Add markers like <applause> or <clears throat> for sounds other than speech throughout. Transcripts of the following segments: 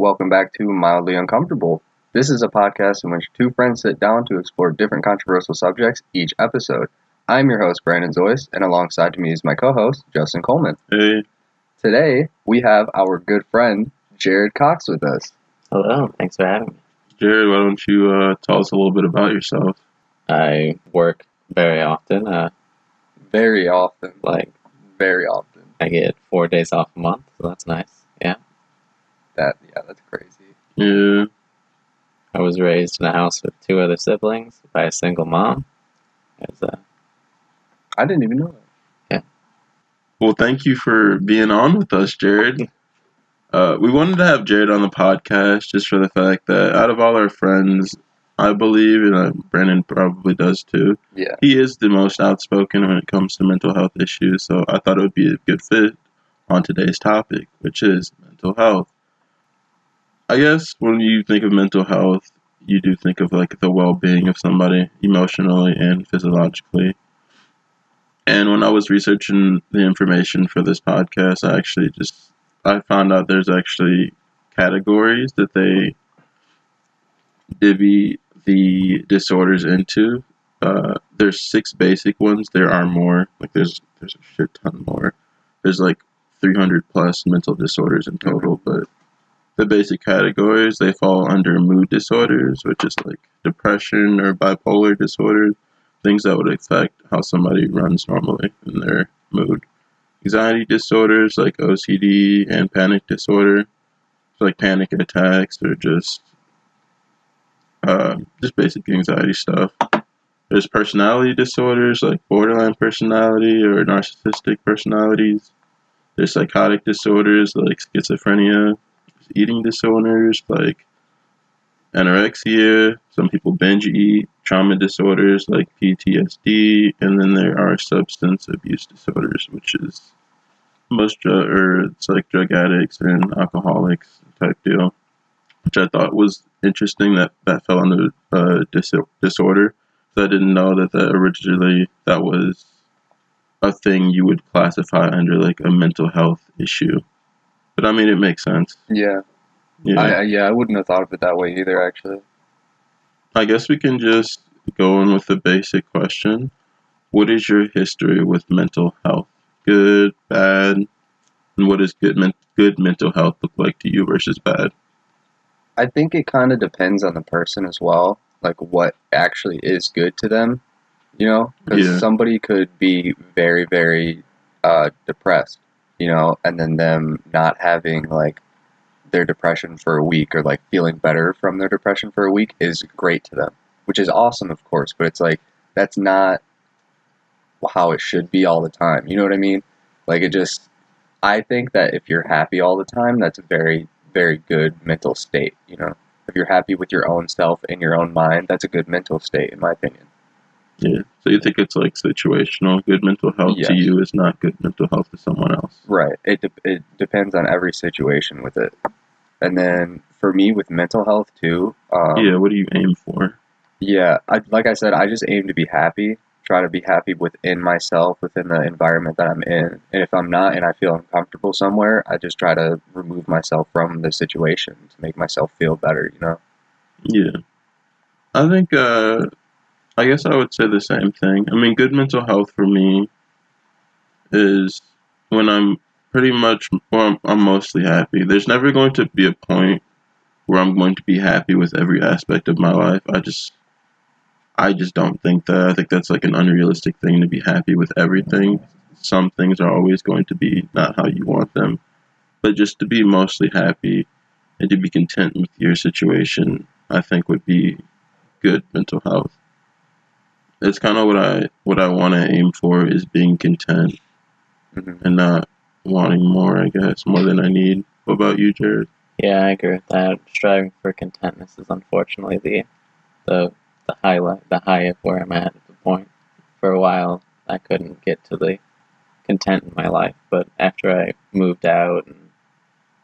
Hello, and welcome back to Mildly Uncomfortable. This is a podcast in which two friends sit down to explore different controversial subjects each episode. I'm your host, Brandon Zoyce, and alongside me is my co host, Justin Coleman. Hey, Today, we have our good friend, Jared Cox, with us. Hello, thanks for having me. Jared, why don't you uh, tell us a little bit about yourself? I work very often. Uh, Very often, like very often. I get four days off a month, so that's nice. Yeah, That, yeah, that's crazy. Yeah, I was raised in a house with two other siblings by a single mom. There's a I didn't even know that. well, thank you for being on with us, Jared. Uh, we wanted to have Jared on the podcast just for the fact that out of all our friends, I believe, and uh, Brandon probably does too, Yeah. he is the most outspoken when it comes to mental health issues. So I thought it would be a good fit on today's topic, which is mental health. I guess when you think of mental health, you do think of like the well-being of somebody emotionally and physiologically. And when I was researching the information for this podcast, I actually just I found out there's actually categories that they divvy the disorders into. Uh, there's six basic ones. There are more. Like there's there's a shit ton more. There's like 300 plus mental disorders in total, but the basic categories they fall under mood disorders, which is like depression or bipolar disorders, things that would affect how somebody runs normally in their mood. Anxiety disorders like OCD and panic disorder, so like panic attacks or just uh, just basic anxiety stuff. There's personality disorders like borderline personality or narcissistic personalities. There's psychotic disorders like schizophrenia, eating disorders like anorexia. Some people binge eat. Trauma disorders like PTSD, and then there are substance abuse disorders, which is most drug or it's like drug addicts and alcoholics type deal, which I thought was interesting that that fell under uh, dis- disorder. So I didn't know that that originally that was a thing you would classify under like a mental health issue. But I mean, it makes sense. Yeah. Yeah. I, yeah, I wouldn't have thought of it that way either, actually. I guess we can just go in with the basic question. What is your history with mental health? Good, bad, and what does good men- good mental health look like to you versus bad? I think it kind of depends on the person as well, like what actually is good to them, you know? Because Yeah. somebody could be very, very uh, depressed, you know, and then them not having like their depression for a week or like feeling better from their depression for a week is great to them, which is awesome, of course, but it's like that's not how it should be all the time. You know what I mean? Like it just, I think that if you're happy all the time, that's a very, very good mental state, you know? If you're happy with your own self and your own mind, that's a good mental state, in my opinion. Yeah. So you think it's like situational? Good mental health Yes. to you is not good mental health to someone else. Right. It, de- it depends on every situation with it. And then for me, with mental health too, um, yeah. What do you aim for? Yeah, I, like I said, I just aim to be happy. Try to be happy within myself, within the environment that I'm in. And if I'm not and I feel uncomfortable somewhere, I just try to remove myself from the situation to make myself feel better, you know? Yeah. I think, uh, I guess I would say the same thing. I mean, good mental health for me is when I'm pretty much, well, I'm, I'm mostly happy. There's never going to be a point where I'm going to be happy with every aspect of my life. I just, I just don't think that. I think that's like an unrealistic thing to be happy with everything. Some things are always going to be not how you want them. But just to be mostly happy and to be content with your situation, I think would be good mental health. It's kind of what I what I want to aim for is being content hmm and not wanting more. I guess more than I need. What about you, Jared? yeah, I agree with that. Striving for contentness is unfortunately the the the highlight, the high of where I'm at at the point. For a while, I couldn't get to the content in my life, but after I moved out and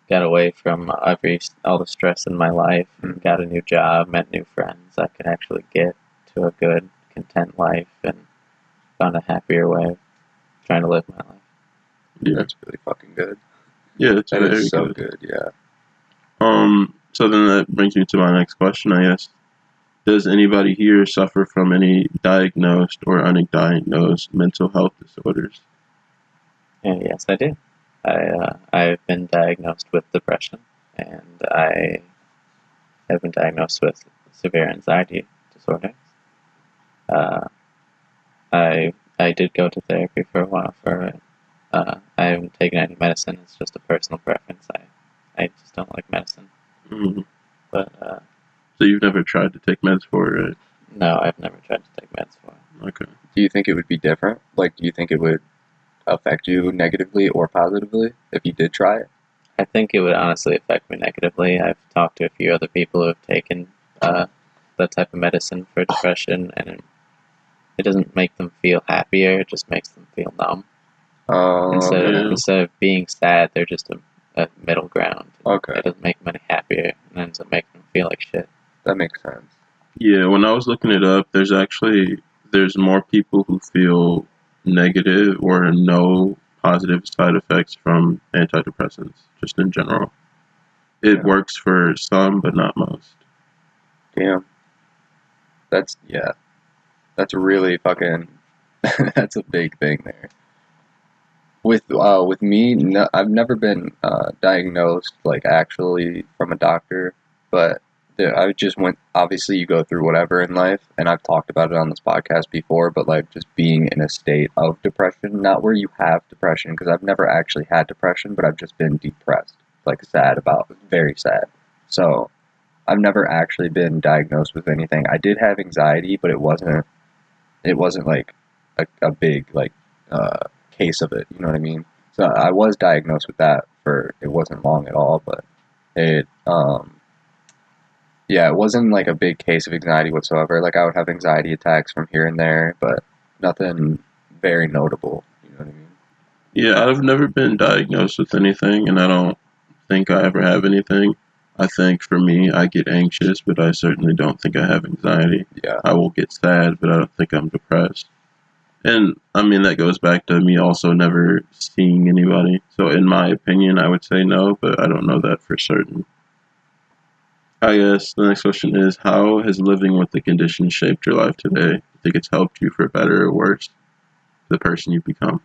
got away from every all the stress in my life and got a new job, met new friends, I could actually get to a good, content life and found a happier way of trying to live my life. Yeah, That's really fucking good. yeah, that's That very is so good. good, yeah. Um, so then that brings me to my next question, I guess. Does anybody here suffer from any diagnosed or undiagnosed mental health disorders? Yeah, yes, I do. I uh, I've been diagnosed with depression, and I have been diagnosed with severe anxiety disorders. Uh, I I did go to therapy for a while for it. Uh, I haven't taken any medicine. It's just a personal preference. I I just don't like medicine. Mhm. But uh, So you've never tried to take meds for it, right? no, I've never tried to take meds for it. Okay. Do you think it would be different? Like, do you think it would affect you negatively or positively if you did try it? I think it would honestly affect me negatively. I've talked to a few other people who have taken uh, that type of medicine for depression, and it, it doesn't make them feel happier. It just makes them feel numb. Um, instead, yeah. of, instead of being sad, they're just a, a middle ground. okay, It doesn't make them any happier, and ends up making them feel like shit. that makes sense. Yeah, when I was looking it up, there's actually there's more people who feel negative or no positive side effects from antidepressants, just in general. It Yeah. works for some, but not most. Damn. That's yeah. That's really fucking. <laughs> that's a big thing there. With uh, with me, no, I've never been uh, diagnosed like actually from a doctor, but the, I just went. Obviously, you go through whatever in life, and I've talked about it on this podcast before. But like just being in a state of depression, not where you have depression, because I've never actually had depression, but I've just been depressed, like sad about, very sad. So I've never actually been diagnosed with anything. I did have anxiety, but it wasn't it wasn't like a, a big like uh, case of it. You know what I mean? So I was diagnosed with that for it wasn't long at all, but it um yeah, it wasn't like a big case of anxiety whatsoever. Like I would have anxiety attacks from here and there, but nothing very notable. You know what I mean? Yeah, I've never been diagnosed with anything, and I don't think I ever have anything. I think for me, I get anxious, but I certainly don't think I have anxiety. Yeah. I will get sad, but I don't think I'm depressed. And I mean, that goes back to me also never seeing anybody. So, in my opinion, I would say no, but I don't know that for certain. I guess the next question is How has living with the condition shaped your life today? Do You think it's helped you for better or worse? The person you've become?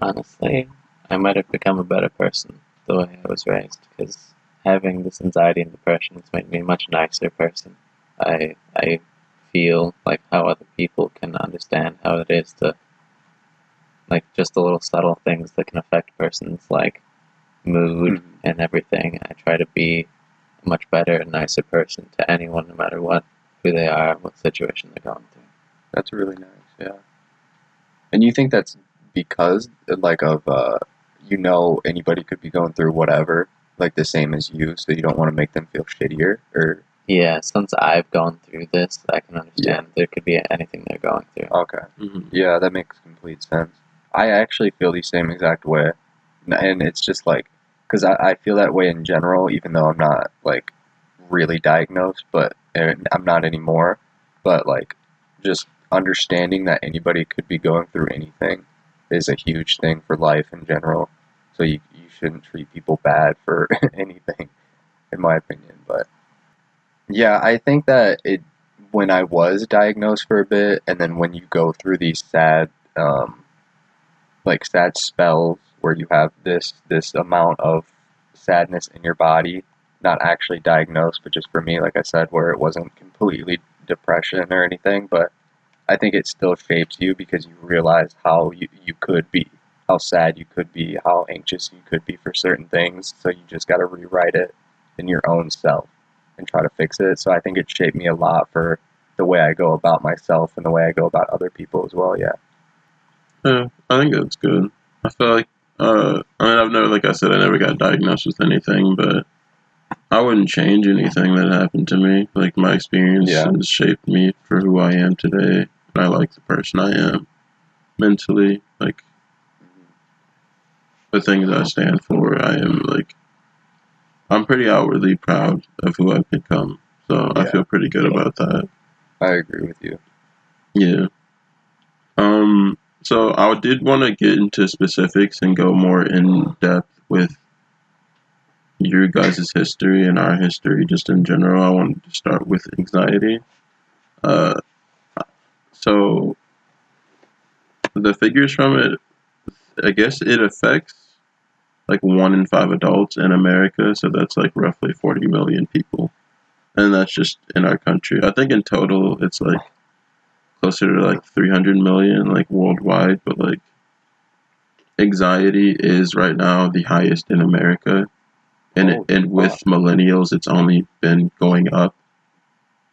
Honestly, I might have become a better person the way I was raised because having this anxiety and depression has made me a much nicer person. I I feel like how other people can understand how it is to like just the little subtle things that can affect persons like mood Mhm. and everything. I try to be a much better and nicer person to anyone no matter what who they are, what situation they're going through. That's really nice. Yeah. And you think that's because like of uh you know anybody could be going through whatever like the same as you, so you don't want to make them feel shittier or Yeah, since I've gone through this, I can understand there could be anything they're going through. okay. Mm-hmm. Yeah, that makes complete sense. I actually feel the same exact way, and it's just like because I, I feel that way in general, even though I'm not like really diagnosed, but I'm not anymore. But like just understanding that anybody could be going through anything is a huge thing for life in general. So you you shouldn't treat people bad for <laughs> anything, in my opinion. But yeah, I think that it when I was diagnosed for a bit, and then when you go through these sad, um, like sad spells where you have this this amount of sadness in your body, not actually diagnosed, but just for me, like I said, where it wasn't completely depression or anything, but I think it still shapes you because you realize how you, you could be, how sad you could be, how anxious you could be for certain things. So you just got to rewrite it in your own self and try to fix it. So I think it shaped me a lot for the way I go about myself and the way I go about other people as well. Yeah. Yeah, I think that's good. I feel like, uh, I mean, I've never, like I said, I never got diagnosed with anything, but I wouldn't change anything that happened to me. Like, my experience Yeah. has shaped me for who I am today. And I like the person I am mentally. Like, the things I stand for, I am, like, I'm pretty outwardly proud of who I've become. So I feel pretty good about that. I agree with you. Yeah. Um. So I did want to get into specifics and go more in depth with your guys' history and our history, just in general, I wanted to start with anxiety. Uh, so the figures from it, I guess it affects like one in five adults in America, so that's like roughly 40 million people. And that's just in our country. I think in total it's like closer to like 300 million, like worldwide, but like anxiety is right now the highest in America. And, it, Oh, and with millennials, it's only been going up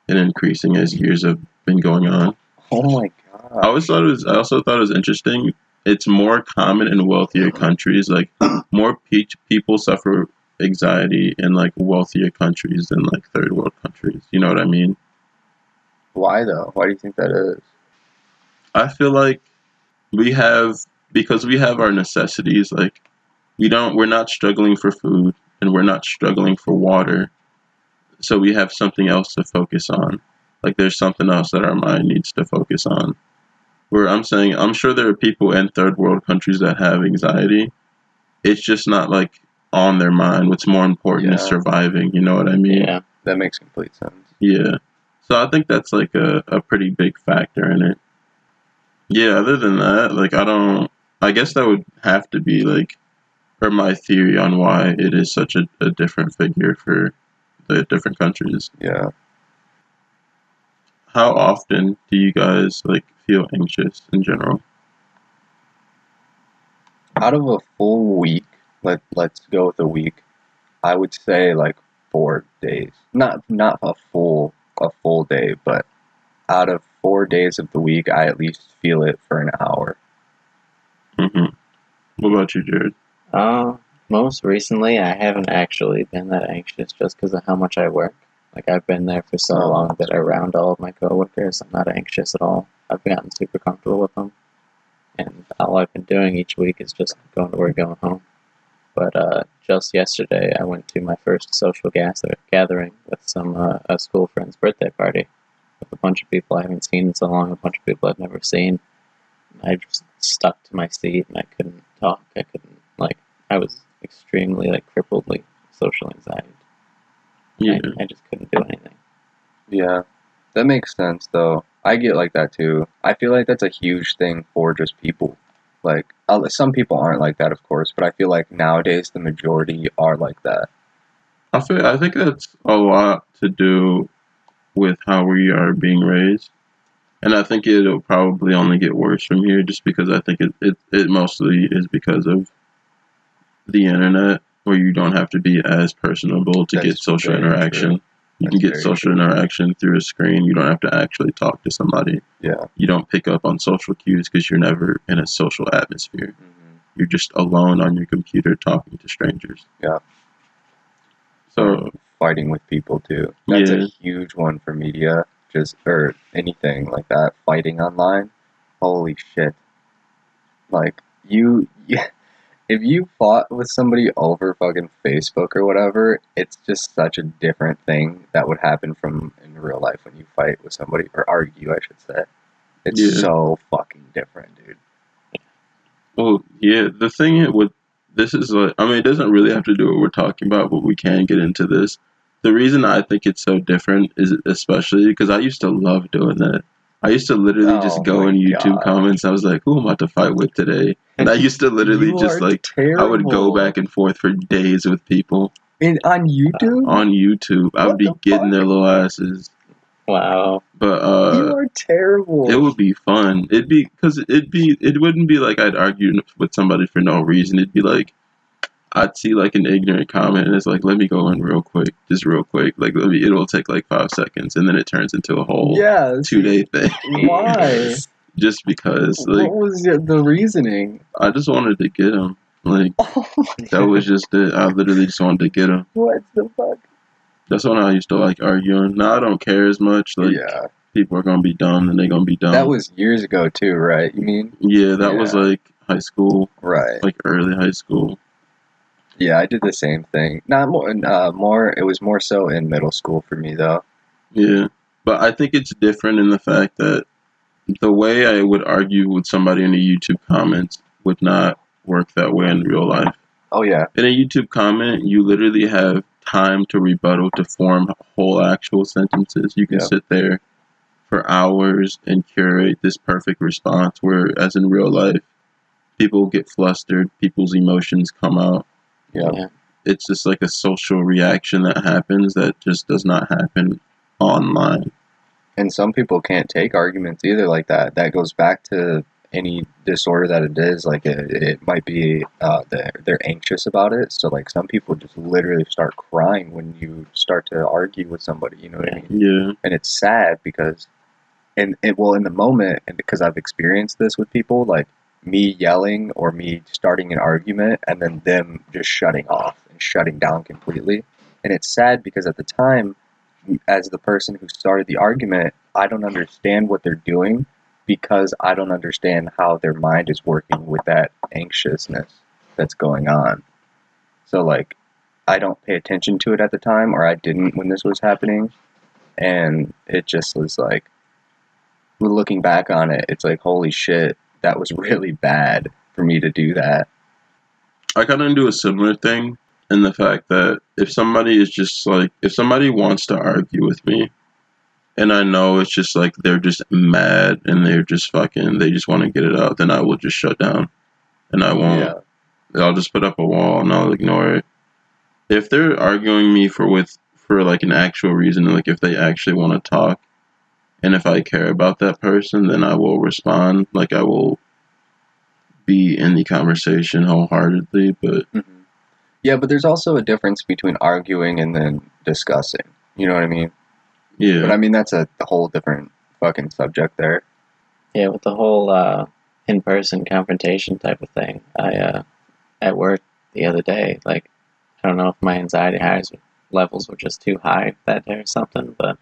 and increasing as years have been going on. Oh my god! I always thought it was. I also thought it was interesting. It's more common in wealthier countries. Like <clears throat> more pe- people suffer anxiety in like wealthier countries than like third world countries. You know what I mean? Why though? Why do you think that is? I feel like we have because we have our necessities. Like we don't. We're not struggling for food and we're not struggling for water. So we have something else to focus on. Like there's something else that our mind needs to focus on. Where I'm saying, I'm sure there are people in third world countries that have anxiety. It's just not like on their mind. What's more important is surviving. You know what I mean? Yeah. That makes complete sense. Yeah. So I think that's like a, a pretty big factor in it. Yeah, other than that, like I don't I guess that would have to be like or my theory on why it is such a, a different figure for the different countries. Yeah. How often do you guys like feel anxious in general? Out of a full week, let let's go with a week. I would say like four days. Not not a full a full day, but out of four days of the week, I at least feel it for an hour. hmm What about you, Jared? Uh, most recently, I haven't actually been that anxious just because of how much I work. Like I've been there for so Oh. long that around all of my coworkers, I'm not anxious at all. I've gotten super comfortable with them, and all I've been doing each week is just going to work, going home. But uh, just yesterday, I went to my first social gather- gathering with some uh, a school friend's birthday party with a bunch of people I haven't seen in so long, a bunch of people I've never seen. I just stuck to my seat and I couldn't talk. I couldn't like. I was extremely like crippledly social anxiety. Yeah. I, I just couldn't do anything. Yeah, that makes sense though. I get like that too. I feel like that's a huge thing for just people. Like some people aren't like that, of course, but I feel like nowadays the majority are like that. I feel I think that's a lot to do with how we are being raised. And I think it'll probably only get worse from here just because I think it, it, it mostly is because of the internet where you don't have to be as personable to get social interaction. true. You That's can get social interaction through a screen. You don't have to actually talk to somebody. Yeah. You don't pick up on social cues because you're never in a social atmosphere. hmm You're just alone on your computer talking to strangers. Yeah. So Fighting with people too. That's Yeah. a huge one for media, just or anything like that. Fighting online. Holy shit! Like you, <laughs> yeah. If you fought with somebody over fucking Facebook or whatever, it's just such a different thing that would happen from in real life when you fight with somebody or argue, I should say. It's Yeah. so fucking different, dude. Well, yeah, the thing with this is like, I mean, it doesn't really have to do what we're talking about, but we can get into this. The reason I think it's so different is especially because I used to love doing that. I used to literally Oh just go in YouTube God. comments. I was like, who am I to fight with today? And I used to literally just like, I would go back and forth for days with people In, on YouTube. on YouTube. I would be the getting fuck? their little asses. Wow. But you uh, are terrible. it would be fun. It'd be because it'd be it wouldn't be like I'd argue with somebody for no reason. It'd be like I'd see like an ignorant comment and it's like let me go in real quick, just real quick. Like let me. It'll take like five seconds and then it turns into a whole yeah. two day <laughs> thing. Why? <laughs> just because like what was the reasoning? I just wanted to get him. Like <laughs> Oh that was just it. I literally just wanted to get him. what the fuck? That's when I used to like arguing. Now I don't care as much. Like yeah, people are gonna be dumb and they're gonna be dumb. that was years ago too, right? You mean yeah. That was like high school, right? like early high school. Yeah, I did the same thing. Not more. Uh, more. It was more so in middle school for me though. Yeah, but I think it's different in the fact that the way I would argue with somebody in a YouTube comment would not work that way in real life. Oh yeah. In a YouTube comment, you literally have time to rebuttal to form whole actual sentences. You can Yeah. sit there for hours and curate this perfect response. Whereas in real life, people get flustered, people's emotions come out. Yeah. Yeah. It's just like a social reaction that happens that just does not happen online. And some people can't take arguments either like that. That goes back to any disorder that it is. Like it, it might be uh, they're, they're anxious about it. So like some people just literally start crying when you start to argue with somebody. You know what I mean? Yeah. and it's sad because and it well in the moment and because i've experienced this with people like me yelling or me starting an argument and then them just shutting off and shutting down completely. And it's sad because at the time as the person who started the argument i don't understand what they're doing because i don't understand how their mind is working with that anxiousness that's going on. So like i don't pay attention to it at the time or i didn't when this was happening. And it just was like looking back on it it's like holy shit that was really bad for me to do that I kind of do a similar thing in the fact that if somebody is just like, if somebody wants to argue with me, and I know it's just like they're just mad and they're just fucking, they just want to get it out, then I will just shut down. And I won't, yeah I'll just put up a wall and I'll ignore it. If they're arguing me for with, for like an actual reason, like if they actually want to talk, and if I care about that person, then I will respond. Like I will be in the conversation wholeheartedly, but Mhm. yeah but there's also a difference between arguing and then discussing you know what i mean yeah. but i mean that's a, a whole different fucking subject there Yeah, with the whole uh, in-person confrontation type of thing, I uh, at work the other day, like I don't know if my anxiety highs levels were just too high that day or something, but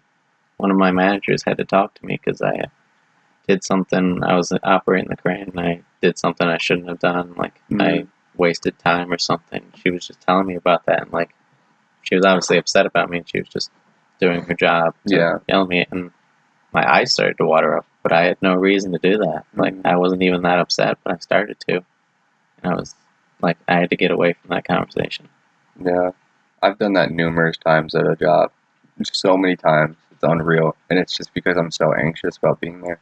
one of my managers had to talk to me because I did something. I was operating the crane, and I did something I shouldn't have done. Like I wasted time or something. She was just telling me about that, and like she was obviously upset about me, and she was just doing her job. to Yeah. yell at me, and my eyes started to water up. But I had no reason to do that. Like Mhm. I wasn't even that upset, but I started to, and I was like, I had to get away from that conversation. Yeah, I've done that numerous times at a job. So many times. It's unreal. And it's just because I'm so anxious about being there.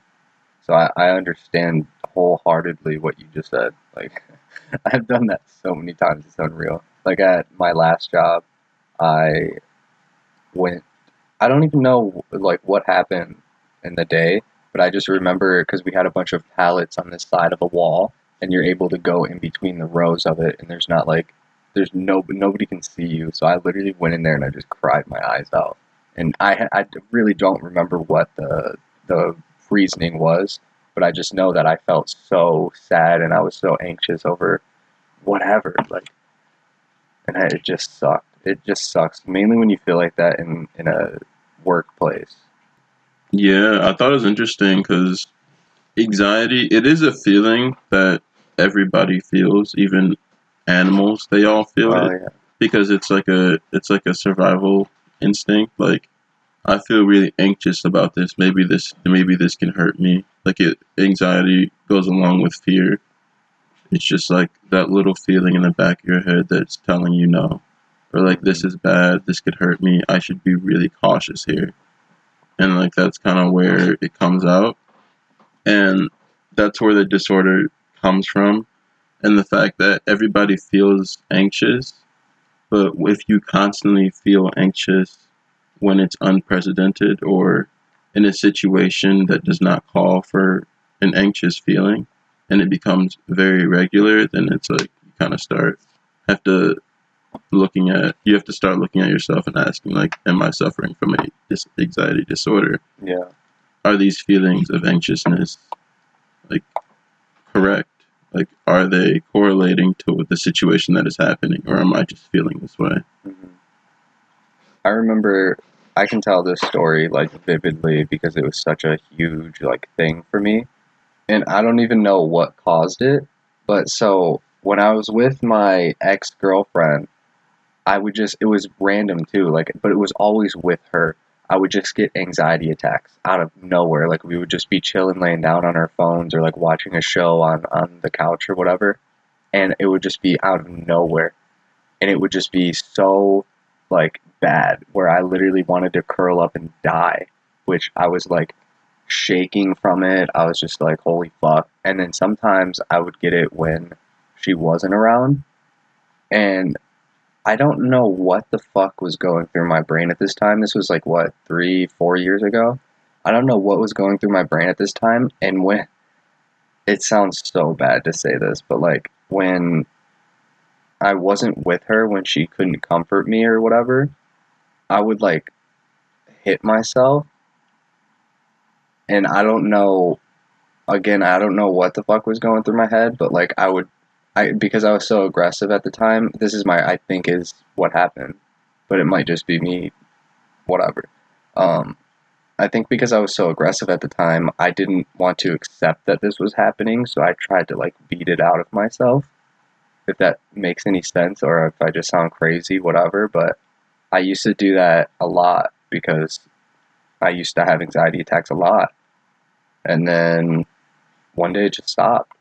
So I, I understand wholeheartedly what you just said. Like, <laughs> I've done that so many times. It's unreal. Like, at my last job, I went, I don't even know, like, what happened in the day, but I just remember because we had a bunch of pallets on this side of a wall, and you're able to go in between the rows of it, and there's not, like, there's no nobody can see you. So I literally went in there and I just cried my eyes out. And I I really don't remember what the the reasoning was, but I just know that I felt so sad and I was so anxious over whatever like, and I, it just sucked. It just sucks mainly when you feel like that in in a workplace. Yeah, I thought it was interesting because anxiety, it is a feeling that everybody feels, even animals, they all feel Oh, it yeah. because it's like a it's like a survival instinct. Like I feel really anxious about this. Maybe this maybe this can hurt me. Like it anxiety goes along with fear. It's just like that little feeling in the back of your head that's telling you no. Or like this mm-hmm. is bad, this could hurt me. I should be really cautious here. And like that's kind of where it comes out. And that's where the disorder comes from and the fact that everybody feels anxious, but if you constantly feel anxious when it's unprecedented or in a situation that does not call for an anxious feeling and it becomes very regular, then it's like you kind of start have to looking at you have to start looking at yourself and asking like am I suffering from a dis- anxiety disorder? Yeah. Are these feelings of anxiousness? Like, are they correlating to the situation that is happening, or am I just feeling this way? Mhm. I remember I can tell this story like vividly because it was such a huge like thing for me. And I don't even know what caused it, but so when I was with my ex-girlfriend, I would just it was random too, like but it was always with her. I would just get anxiety attacks out of nowhere. Like we would just be chilling laying down on our phones or like watching a show on on the couch or whatever. and it would just be out of nowhere, and it would just be so like bad where I literally wanted to curl up and die, which I was like shaking from it. I was just like, holy fuck. And then sometimes I would get it when she wasn't around. And I don't know what the fuck was going through my brain at this time. This was like, what, three, four years ago? I don't know what was going through my brain at this time. And when <laughs> it sounds so bad to say this, but like when I wasn't with her, when she couldn't comfort me or whatever, I would like hit myself. And I don't know, again, I don't know what the fuck was going through my head, but like I would, I because I was so aggressive at the time. This is my, I think is what happened, but it might just be me, whatever. Um, I think because I was so aggressive at the time, I didn't want to accept that this was happening, so I tried to like beat it out of myself. If that makes any sense, or if I just sound crazy, whatever. But I used to do that a lot because I used to have anxiety attacks a lot. And then one day it just stopped.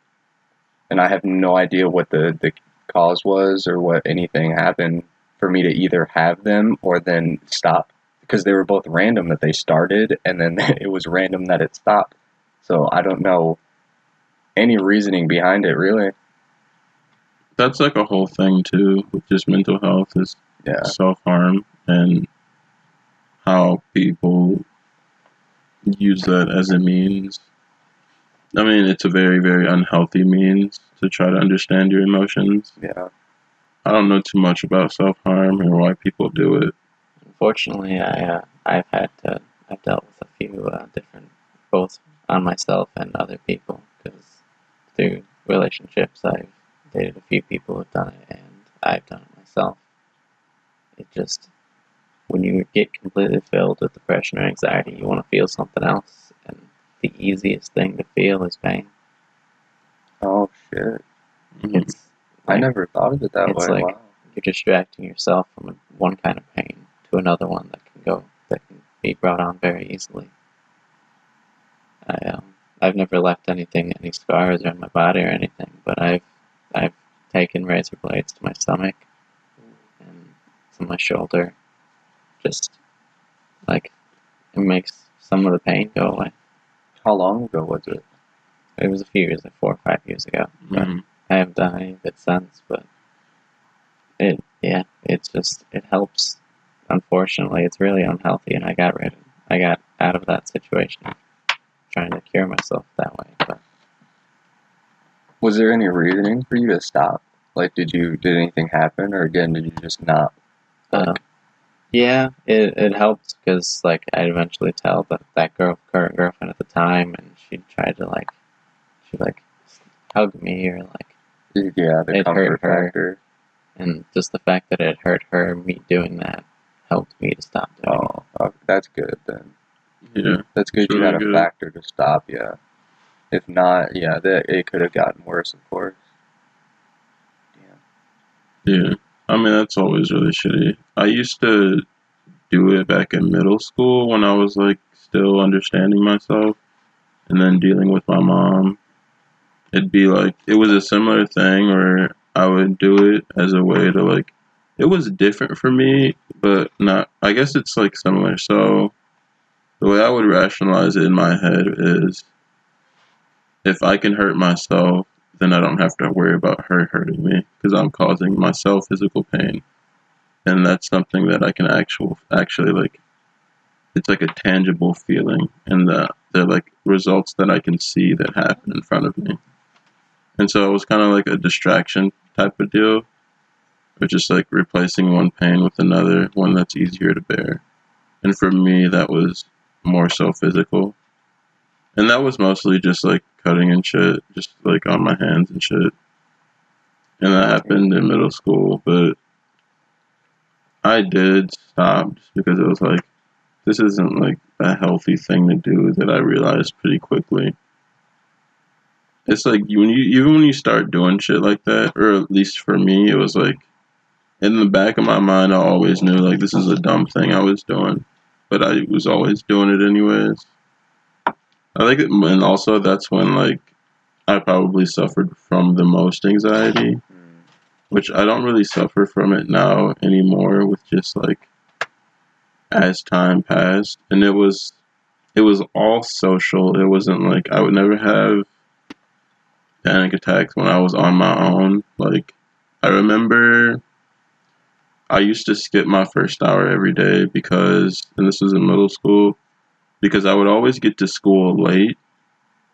And I have no idea what the, the cause was or what anything happened for me to either have them or then stop. Because they were both random that they started and then <laughs> it was random that it stopped. So I don't know any reasoning behind it really. That's like a whole thing too with just mental health is Yeah. self harm and how people use that as a means. I mean, it's a very, very unhealthy means to try to understand your emotions. Yeah. I don't know too much about self harm or why people do it. Unfortunately, I uh, I've had to I've dealt with a few uh, different both on myself and other people because through relationships I've dated a few people who've done it and I've done it myself. It just when you get completely filled with depression or anxiety, you want to feel something else, and the easiest thing to feel is pain. Oh shit. Mhm. It's I never thought of it that It's way. like- wow. you're distracting yourself from one kind of pain to another one that can go that can be brought on very easily. I um, I've never left anything, any scars on my body or anything, but I've I've taken razor blades to my stomach and to my shoulder, just like it makes some of the pain go away. How long ago was it? It was a few years, like four or five years ago. but Mhm. I haven't done any of it since, but it yeah, it's just it helps. Unfortunately, it's really unhealthy, and I got rid of I got out of that situation, trying to cure myself that way. But Was there any reasoning for you to stop? Like, did you did anything happen, or again, did you just not? uh, yeah, it it helped because like I eventually tell that that girl current girlfriend at the time, and she tried to like she like hug me or like Yeah, the It hurt her. factor. and just the fact that it hurt her, me doing that helped me to stop doing it. Oh, okay, that's good then. Yeah. That's good. It's you really had a good. factor to stop. Yeah. If not, yeah, that it could have gotten worse. Of course. Yeah. Yeah. I mean, that's always really shitty. I used to do it back in middle school when I was like still understanding myself and then dealing with my mom. It'd be like, it was a similar thing where I would do it as a way to like, it was different for me, but not, I guess it's like similar. So the way I would rationalize it in my head is if I can hurt myself, then I don't have to worry about her hurting me because I'm causing myself physical pain, and that's something that I can actual actually like. It's like a tangible feeling, and the they're like results that I can see that happen in front of me, and so it was kind of like a distraction type of deal, or just like replacing one pain with another, one that's easier to bear, and for me that was more so physical, and that was mostly just like cutting and shit, just like on my hands and shit. And that happened in middle school, but I did stop just because it was like, this isn't like a healthy thing to do that I realized pretty quickly. It's like when you even when you start doing shit like that, or at least for me, it was like in the back of my mind, I always knew like this is a dumb thing I was doing, but I was always doing it anyways. I think, it, and also that's when like I probably suffered from the most anxiety, which I don't really suffer from it now anymore with just like as time passed. And it was it was all social. It wasn't like I would never have panic attacks when I was on my own. Like I remember I used to skip my first hour every day because and this was in middle school because I would always get to school late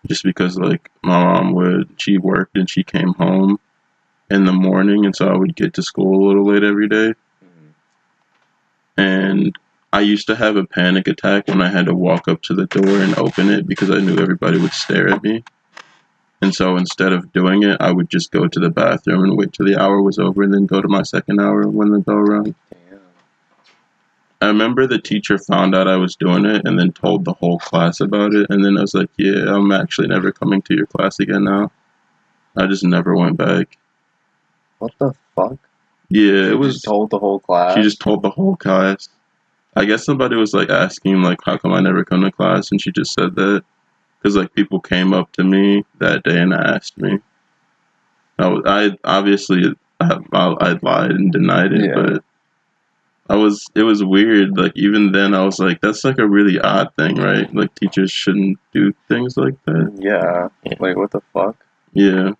just because like my mom would she worked and she came home in the morning and so I would get to school a little late every day Mm. and I used to have a panic attack when I had to walk up to the door and open it because I knew everybody would stare at me. And so instead of doing it, I would just go to the bathroom and wait till the hour was over and then go to my second hour when the bell rang. I remember the teacher found out I was doing it and then told the whole class about it. And then I was like, yeah, I'm actually never coming to your class again now. I just never went back. What the fuck? Yeah, You it was. just told the whole class. She just told the whole class. I guess somebody was like asking like how come I never come to class, and she just said that because like people came up to me that day and asked me. I, was, I obviously I, I lied and denied it, Yeah. but I was it was weird. Like even then, I was like, that's like a really odd thing, right? Like teachers shouldn't do things like that. yeah. Yeah. Like what the fuck? Yeah.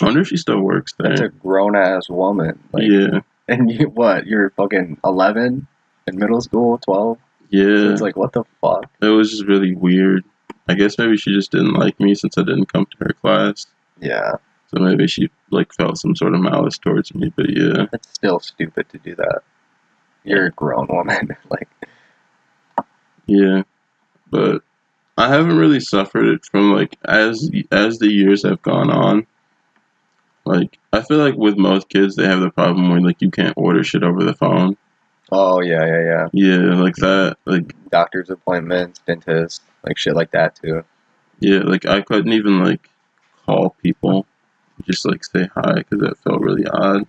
I wonder if she still works there. That's a grown ass woman. Like, yeah, And you what? You're fucking eleven in middle school, twelve. yeah. It's like what the fuck? It was just really weird. I guess maybe she just didn't like me since I didn't come to her class. Yeah, So maybe she like felt some sort of malice towards me. But yeah, it's still stupid to do that. You're a grown woman. <laughs> like yeah. But I haven't really suffered it from like as as the years have gone on. Like I feel like with most kids they have the problem where like you can't order shit over the phone. oh yeah, yeah, yeah. Yeah, like that. Like Doctor's appointments, dentists, like shit like that too. yeah, like I couldn't even like call people, just like say hi because that felt really odd.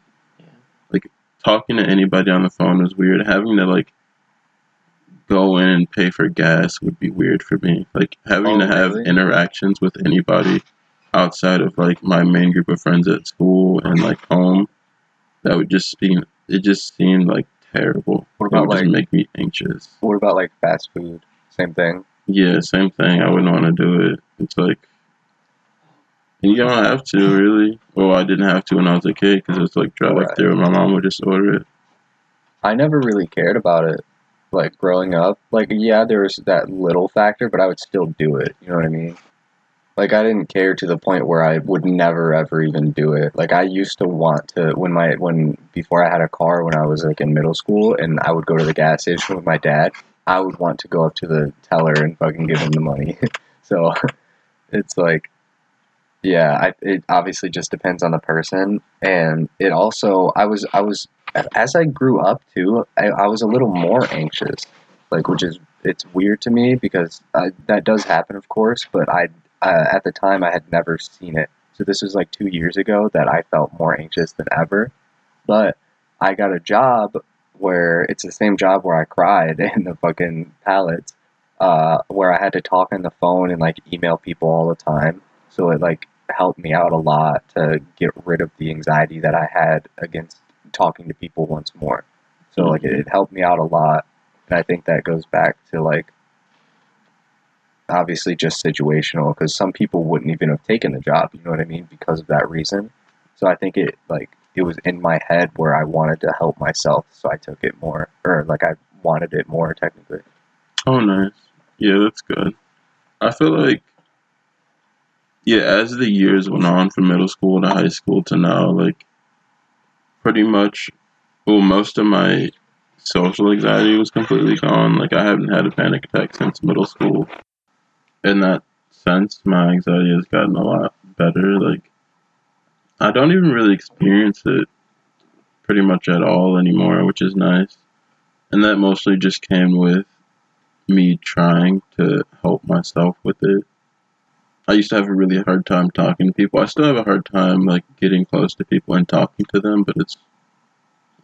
Talking to anybody on the phone was weird. Having to like go in and pay for gas would be weird for me. Like having Oh, to have really? interactions with anybody outside of like my main group of friends at school and like home, that would just seem it just seemed like terrible. What it about, would just like- make me anxious. What about like fast food? Same thing. Yeah, same thing. I wouldn't want to do it. It's like you don't have to really. Well, I didn't have to when I was a kid because it's like drive Right. through. And my mom would just order it. I never really cared about it. Like growing up, like yeah, there was that little factor, but I would still do it. You know what I mean? Like I didn't care to the point where I would never ever even do it. Like I used to want to when my when before I had a car when I was like in middle school and I would go to the gas station with my dad, I would want to go up to the teller and fucking give him the money. <laughs> so <laughs> it's like yeah, I, it obviously just depends on the person and it also I was I was as I grew up too, I, I was a little more anxious, like which is it's weird to me because I, that does happen, of course. But I uh, at the time I had never seen it, so this was like two years ago that I felt more anxious than ever. But I got a job where it's the same job where I cried <laughs> in the fucking pallets, uh, where I had to talk on the phone and like email people all the time. So it like helped me out a lot to get rid of the anxiety that I had against talking to people once more. So like it, it helped me out a lot, and I think that goes back to like obviously just situational because some people wouldn't even have taken the job. You know what I mean? Because of that reason. So I think it like it was in my head where I wanted to help myself, so I took it more, or like I wanted it more technically. Oh, nice. Yeah, that's good. I feel like, yeah, as the years went on from middle school to high school to now, like, pretty much, well, most of my social anxiety was completely gone. Like, I haven't had a panic attack since middle school. In that sense, my anxiety has gotten a lot better. Like, I don't even really experience it pretty much at all anymore, which is nice. And that mostly just came with me trying to help myself with it. I used to have a really hard time talking to people. I still have a hard time like getting close to people and talking to them, but it's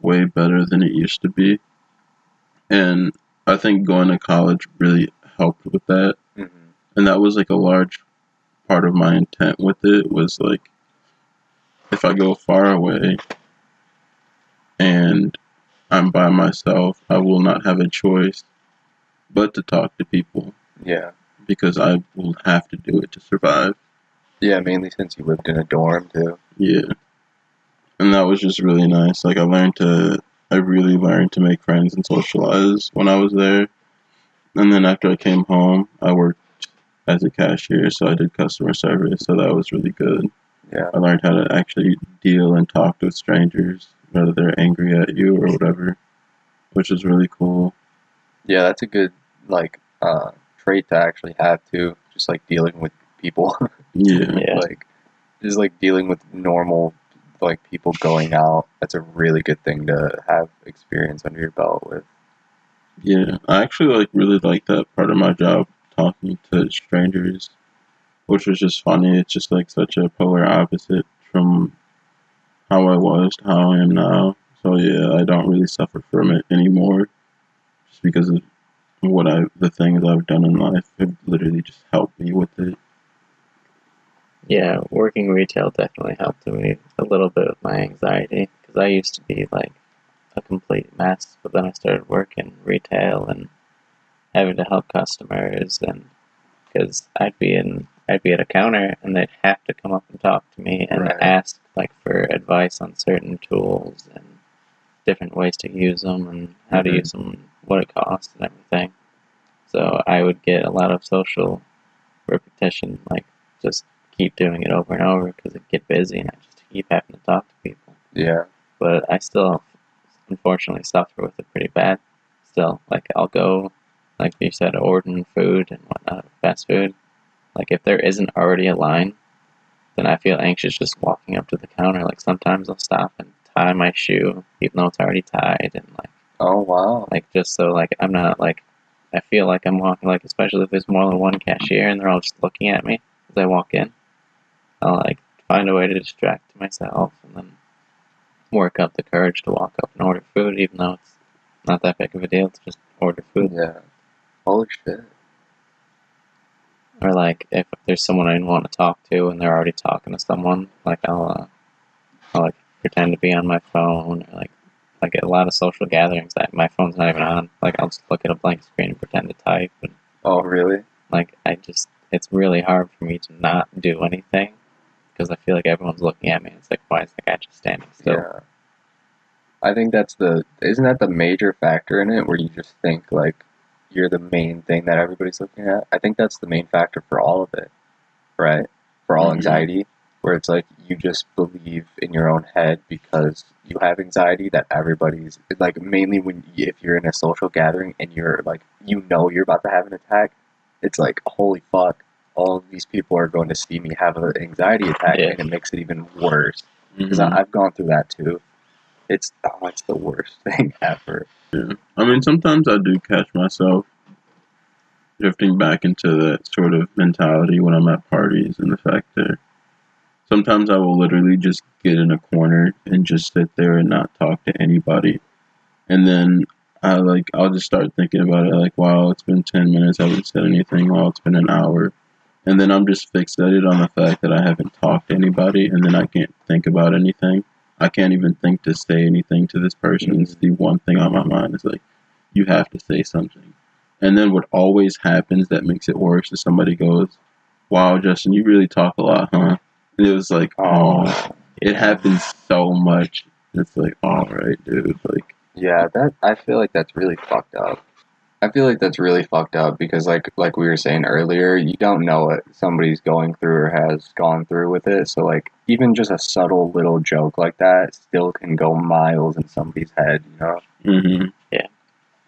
way better than it used to be. And I think going to college really helped with that. Mm-hmm. And that was like a large part of my intent with it was like if I go far away and I'm by myself, I will not have a choice but to talk to people Yeah. Because I will have to do it to survive. Yeah, mainly since you lived in a dorm too. Yeah. And that was just really nice. Like I learned to I really learned to make friends and socialize when I was there. And then after I came home, I worked as a cashier, so I did customer service, so that was really good. Yeah. I learned how to actually deal and talk with strangers, whether they're angry at you or whatever, which is really cool. Yeah, that's a good like uh trait to actually have too. Just like dealing with people. <laughs> Yeah. Yeah. like just like dealing with normal like people going out. That's a really good thing to have experience under your belt with. Yeah. I actually like really like that part of my job, talking to strangers, which was just funny. It's just like such a polar opposite from how I was to how I am now. So yeah, I don't really suffer from it anymore, just because of what I the things I've done in life have literally just helped me with it. Yeah, working retail definitely helped me a little bit with my anxiety because I used to be like a complete mess, but then I started working retail and having to help customers, and because I'd be in, I'd be at a counter and they'd have to come up and talk to me and Right. ask like for advice on certain tools and different ways to use them and how to Mhm. use them, what it costs and everything. So I would get a lot of social repetition, like just keep doing it over and over because it get busy and I just keep having to talk to people. Yeah. But I still, unfortunately, suffer with it pretty bad. Still, like I'll go, like you said, ordering food and whatnot, fast food. Like if there isn't already a line, then I feel anxious just walking up to the counter. Like sometimes I'll stop and tie my shoe, even though it's already tied, and like Oh wow. like just so like I'm not like I feel like I'm walking like especially if there's more than one cashier and they're all just looking at me as I walk in. I'll like find a way to distract myself and then work up the courage to walk up and order food even though it's not that big of a deal to just order food. Yeah. Holy shit. Or like if there's someone I want to talk to and they're already talking to someone, like I'll uh, I'll like pretend to be on my phone or like like at a lot of social gatherings that my phone's not even on. Like I'll just look at a blank screen and pretend to type and Oh really? like I just it's really hard for me to not do anything because I feel like everyone's looking at me. It's like why is the guy just standing still? Yeah. I think that's the isn't that the major factor in it where you just think like you're the main thing that everybody's looking at? I think that's the main factor for all of it. Right? For all Mhm. anxiety, where it's like you just believe in your own head because you have anxiety that everybody's like mainly when if you're in a social gathering and you're like you know you're about to have an attack, it's like holy fuck, all of these people are going to see me have an anxiety attack Yeah. and it makes it even worse because Mhm. I've gone through that too. It's oh, it's the worst <laughs> thing ever. Yeah. I mean, sometimes I do catch myself drifting back into that sort of mentality when I'm at parties, and the fact that sometimes I will literally just get in a corner and just sit there and not talk to anybody, and then I like I'll just start thinking about it like, wow, it's been ten minutes, I haven't said anything. Wow, it's been an hour, and then I'm just fixated on the fact that I haven't talked to anybody, and then I can't think about anything. I can't even think to say anything to this person. It's the one thing on my mind is like, you have to say something. And then what always happens that makes it worse is somebody goes, Wow, Justin, you really talk a lot, huh? And it was like, oh, it happens so much. It's like, all right, dude. Like, Yeah, that I feel like that's really fucked up. I feel like that's really fucked up because like like we were saying earlier, you don't know what somebody's going through or has gone through with it. So like even just a subtle little joke like that still can go miles in somebody's head, you know. hmm Yeah.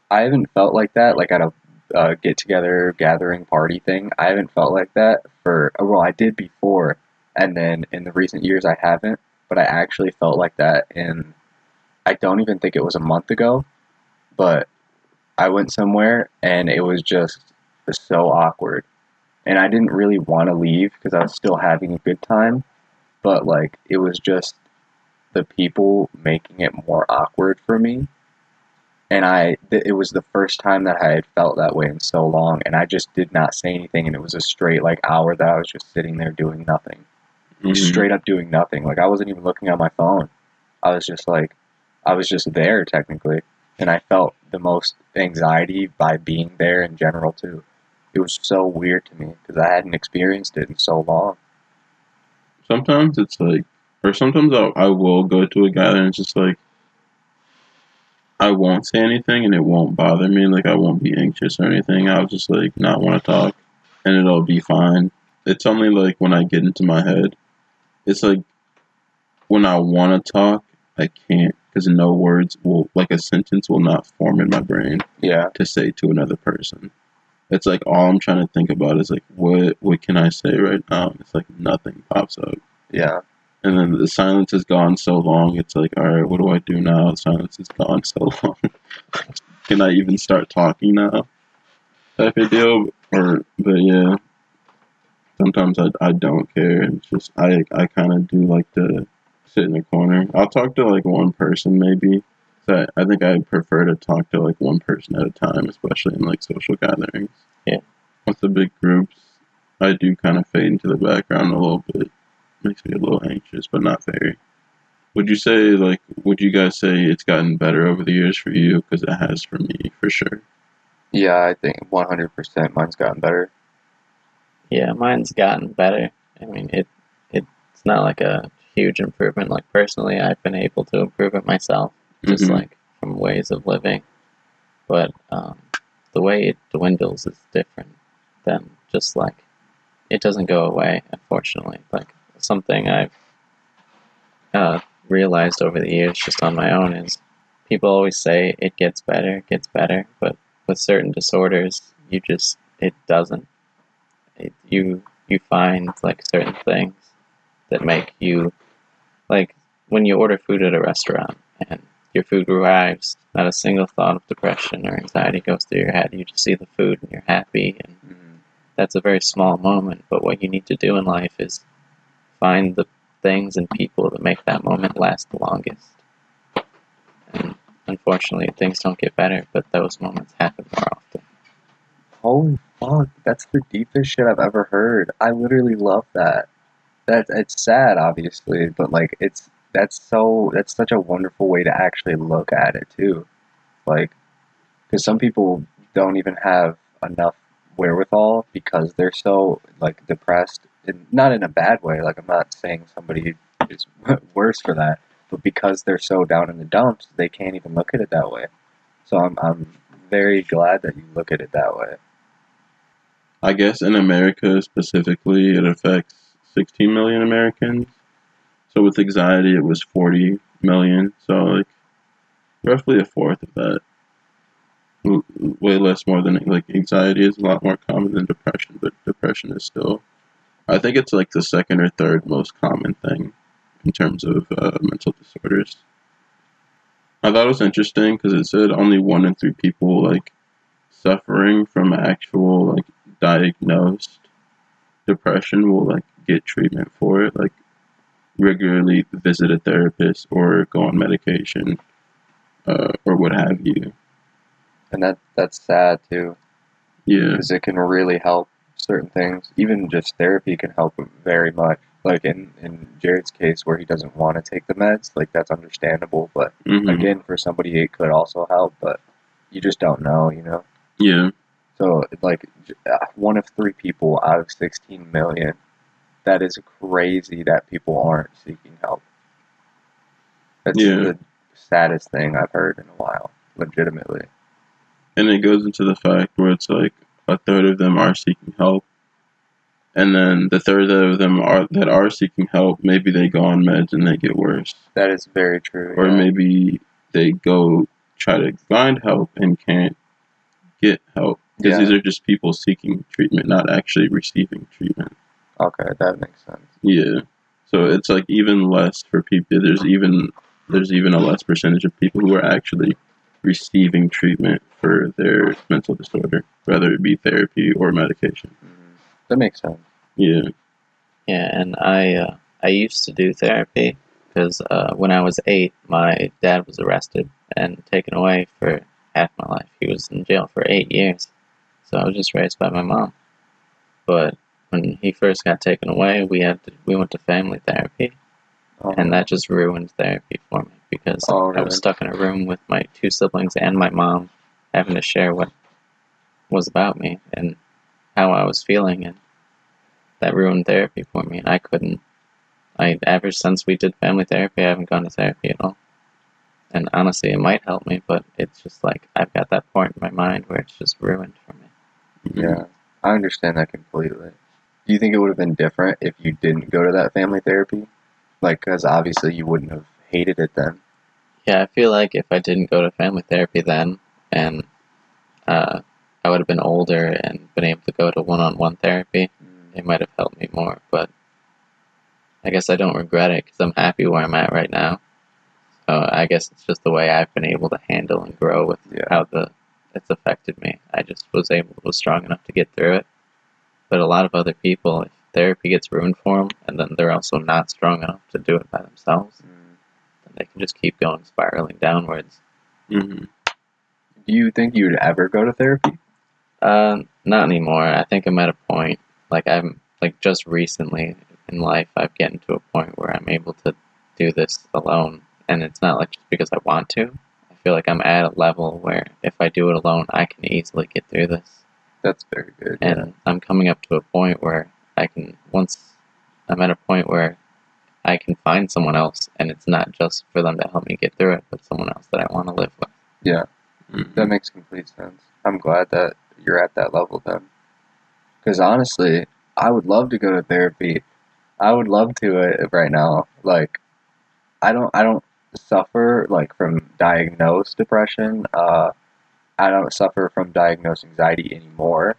I haven't felt like that like at a uh, get together gathering party thing. I haven't felt like that for well, I did before, and then in the recent years I haven't. But I actually felt like that in I don't even think it was a month ago, but I went somewhere and it was just so awkward, and I didn't really want to leave because I was still having a good time, but like it was just the people making it more awkward for me and I th- it was the first time that I had felt that way in so long, and I just did not say anything, and it was a straight like hour that I was just sitting there doing nothing, Mhm. straight up doing nothing. Like I wasn't even looking at my phone. I was just like, I was just there technically, and I felt the most anxiety by being there in general too. It was so weird to me because I hadn't experienced it in so long. Sometimes it's like, or sometimes I'll, I will go to a gathering and it's just like, I won't say anything and it won't bother me. Like I won't be anxious or anything. I'll just like not want to talk, and it'll be fine. It's only like when I get into my head. It's like when I want to talk, I can't because no words will like a sentence will not form in my brain Yeah, to say to another person. It's like all I'm trying to think about is like what what can I say right now? It's like nothing pops up. yeah, And then the silence has gone so long, it's like, all right, what do I do now? The silence is gone <laughs> so long. Can I even start talking now? Type of deal. Or, but yeah, sometimes I, I don't care. It's just, I, I kind of do like to sit in a corner. I'll talk to like one person maybe. So I, I think I prefer to talk to like one person at a time, especially in like social gatherings. Yeah. Once the big groups, I do kind of fade into the background a little bit makes me a little anxious, but not very. Would you say, like, would you guys say it's gotten better over the years for you? Because it has for me, for sure. yeah. I think one hundred percent. Mine's gotten better. Yeah, mine's gotten better. I mean, it it's not like a huge improvement. Like personally, I've been able to improve it myself, just Mhm. like from ways of living. But um, the way it dwindles is different than just like it doesn't go away. Unfortunately, like something I've uh, realized over the years, just on my own, is people always say it gets better, it gets better, but with certain disorders, you just it doesn't it, you you find like certain things that make you like when you order food at a restaurant and your food arrives not a single thought of depression or anxiety goes through your head. You just see the food and you're happy and Mhm. that's a very small moment but what you need to do in life is find the things and people that make that moment last the longest. And unfortunately things don't get better but those moments happen more often. Holy fuck, that's the deepest shit I've ever heard. I literally love that. That it's sad, obviously, but like it's that's so that's such a wonderful way to actually look at it too. Like, because some people don't even have enough wherewithal because they're so like depressed, and not in a bad way. Like I'm not saying somebody is <laughs> worse for that, but because they're so down in the dumps, they can't even look at it that way. So I'm I'm very glad that you look at it that way. I guess in America specifically, it affects 16 million Americans. So with anxiety, it was 40 million. So like roughly a fourth of that. Way less more than like anxiety is a lot more common than depression, but depression is still. I think it's like the second or third most common thing in terms of uh, mental disorders. I thought it was interesting because it said only one in three people like suffering from actual like diagnosed depression will like get treatment for it, like regularly visit a therapist or go on medication uh, or what have you. and that that's sad too. Yeah, because it can really help certain things. Even just therapy can help very much. Like in in jared's case where he doesn't want to take the meds like that's understandable but mhm, again for somebody it could also help but you just don't know you know? Yeah, so like uh, one of three people out of 16 million that is crazy that people aren't seeking help that's Yeah. the saddest thing i've heard in a while legitimately and it goes into the fact where it's like a third of them are seeking help, and then the third of them are that are seeking help. Maybe they go on meds and they get worse, that is very true or yeah. maybe they go try to find help and can't get help because Yeah. these are just people seeking treatment, not actually receiving treatment. okay that makes sense Yeah. So it's like even less for people. There's even there's even a less percentage of people who are actually receiving treatment for their mental disorder, whether it be therapy or medication. Mhm. that makes sense Yeah. Yeah, and I uh, I used to do therapy because uh, when I was eight, my dad was arrested and taken away for half my life. He was in jail for eight years, so I was just raised by my mom. But when he first got taken away, we had to, we went to family therapy, Um, and that just ruined therapy for me because Oh, I was stuck in a room with my two siblings and my mom, having to share what was about me and how I was feeling, and that ruined therapy for me. And I couldn't. I ever since we did family therapy, I haven't gone to therapy at all. And honestly, it might help me, but it's just like I've got that point in my mind where it's just ruined for me. Yeah, I understand that completely. Do you think it would have been different if you didn't go to that family therapy? Like, because obviously you wouldn't have hated it then. Yeah, I feel like if I didn't go to family therapy then, and uh, I would have been older and been able to go to one-on-one therapy, it might have helped me more. But I guess I don't regret it because I'm happy where I'm at right now. So I guess it's just the way I've been able to handle and grow with Yeah. how the it's affected me. I just was able was strong enough to get through it. But a lot of other people, if therapy gets ruined for them, and then they're also not strong enough to do it by themselves, Mm. then they can just keep going spiraling downwards. hmm Do you think you would ever go to therapy? Uh, not anymore. I think I'm at a point like I'm like just recently in life I've gotten to a point where I'm able to do this alone, and it's not like just because I want to. I feel like I'm at a level where if I do it alone, I can easily get through this, That's very good. and I'm coming up to a point where I can once I'm at a point where I can find someone else, and it's not just for them to help me get through it, but someone else that I want to live with. yeah, hmm that makes complete sense. I'm glad that you're at that level then. Because honestly, I would love to go to therapy. I would love to uh, right now. Like, I don't, I don't suffer like from diagnosed depression. Uh, I don't suffer from diagnosed anxiety anymore.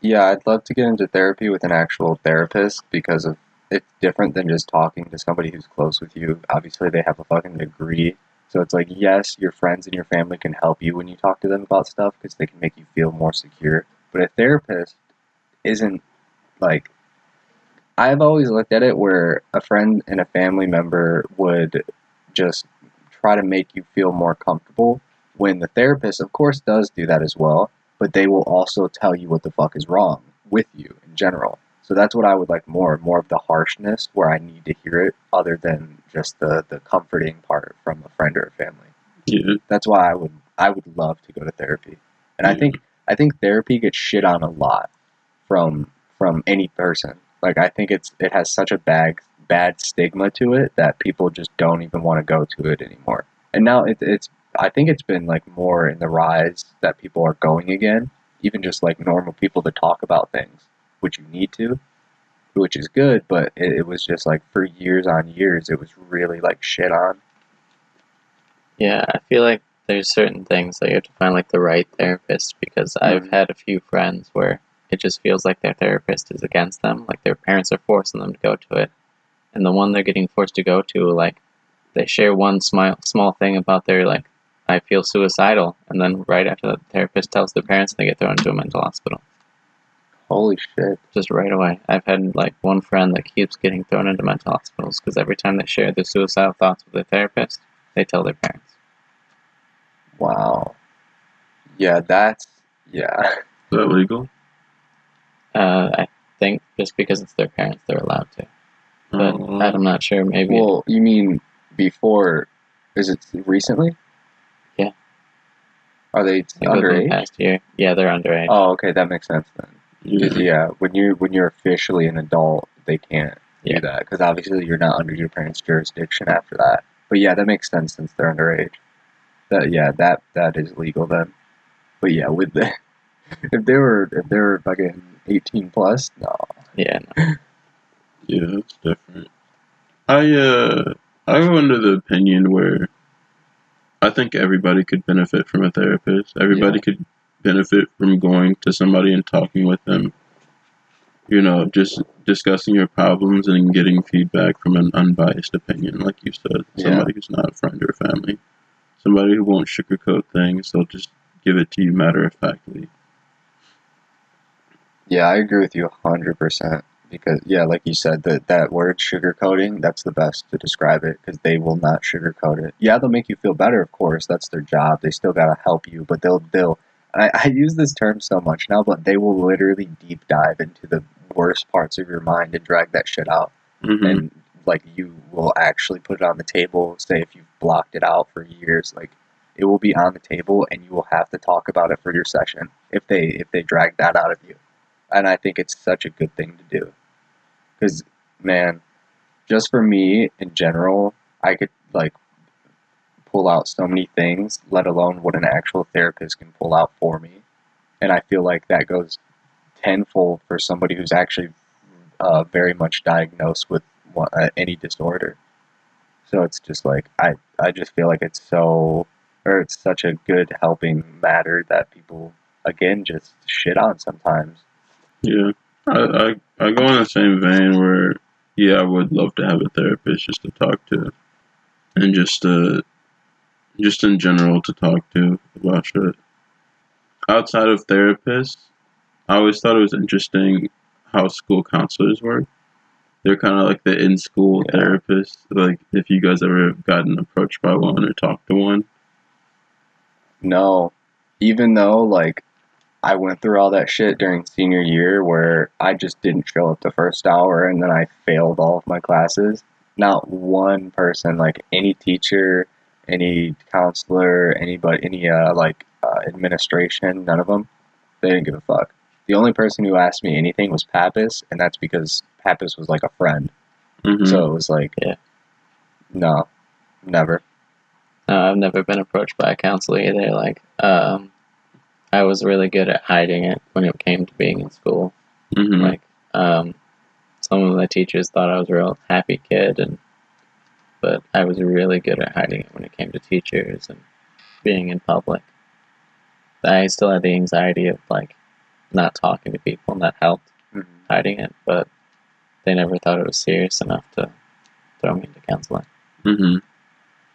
Yeah, I'd love to get into therapy with an actual therapist because of it's different than just talking to somebody who's close with you. Obviously, they have a fucking degree, so it's like yes, your friends and your family can help you when you talk to them about stuff because they can make you feel more secure. But a therapist isn't like I've always looked at it where a friend and a family member would just try to make you feel more comfortable when the therapist of course does do that as well, but they will also tell you what the fuck is wrong with you in general. So that's what I would like more, more of the harshness where I need to hear it other than just the, the comforting part from a friend or a family. Yeah. That's why I would I would love to go to therapy. And I think I think therapy gets shit on a lot from from any person. Like I think it's it has such a bad bad stigma to it that people just don't even want to go to it anymore. And now it, it's I think it's been like more in the rise that people are going again, even just like normal people to talk about things, which you need to, which is good. But it, it was just like for years on years, it was really like shit on. Yeah, I feel like there's certain things that you have to find like the right therapist because I've Mhm. had a few friends where it just feels like their therapist is against them, like their parents are forcing them to go to it. And the one they're getting forced to go to, like they share one small small thing about their like I feel suicidal and then right after the therapist tells their parents they get thrown into a mental hospital. Holy shit! Just right away. I've had like one friend that keeps getting thrown into mental hospitals because every time they share their suicidal thoughts with their therapist, they tell their parents. Wow. Yeah, that's yeah. Is that legal? Uh, I think just because it's their parents, they're allowed to. But Oh, I'm not sure. Maybe Well, you mean before? Is it recently? Yeah. Are they like underage? past year. Yeah, they're underage. Oh, okay, that makes sense then. yeah. yeah, when you when you're officially an adult, they can't Yeah. do that because obviously you're not under your parents' jurisdiction after that. But yeah, that makes sense since they're underage. That yeah, that that is legal then. But yeah, with the <laughs> if they were if they were fucking eighteen plus, no. Yeah, no. <laughs> Yeah, that's different. I uh I'm under the opinion where I think everybody could benefit from a therapist. Everybody could benefit from going to somebody and talking with them. You know, just discussing your problems and getting feedback from an unbiased opinion, like you said. Yeah. Somebody who's not a friend or family. Somebody who won't sugarcoat things, they'll just give it to you matter of factly. Yeah, I agree with you hundred percent because yeah, like you said, that that word sugarcoating, that's the best to describe it because they will not sugarcoat it. Yeah, they'll make you feel better, of course. That's their job. They still gotta help you, but they'll they'll. I, I use this term so much now, but they will literally deep dive into the worst parts of your mind and drag that shit out. hmm And like you will actually put it on the table. Say if you've blocked it out for years, like it will be on the table, and you will have to talk about it for your session if they if they drag that out of you. And I think it's such a good thing to do. Because, man, just for me in general, I could like pull out so many things, let alone what an actual therapist can pull out for me. And I feel like that goes tenfold for somebody who's actually uh, very much diagnosed with one, uh, any disorder. So it's just like I, I just feel like it's so, or it's such a good helping matter that people again just shit on sometimes. Yeah, I, I I go in the same vein where yeah, I would love to have a therapist just to talk to, and just uh, just in general to talk to about shit. Outside of therapists, I always thought it was interesting how school counselors work. They're kind of like the in-school Yeah. therapists. Like if you guys ever gotten approached by one or talked to one. No, even though like I went through all that shit during senior year where I just didn't show up the first hour and then I failed all of my classes. Not one person, like any teacher, any counselor, anybody, any uh, like uh, administration, none of them, they didn't give a fuck. The only person who asked me anything was Pappas, and that's because Pappas was like a friend. hmm So it was like, Yeah. no, never. No, I've never been approached by a counselor either. Like, um, I was really good at hiding it when it came to being in school. hmm Like, um, some of my teachers thought I was a real happy kid, and but I was really good at hiding it when it came to teachers and being in public. I still had the anxiety of like not talking to people, and that helped Mhm. hiding it. But they never thought it was serious enough to throw me into counseling. hmm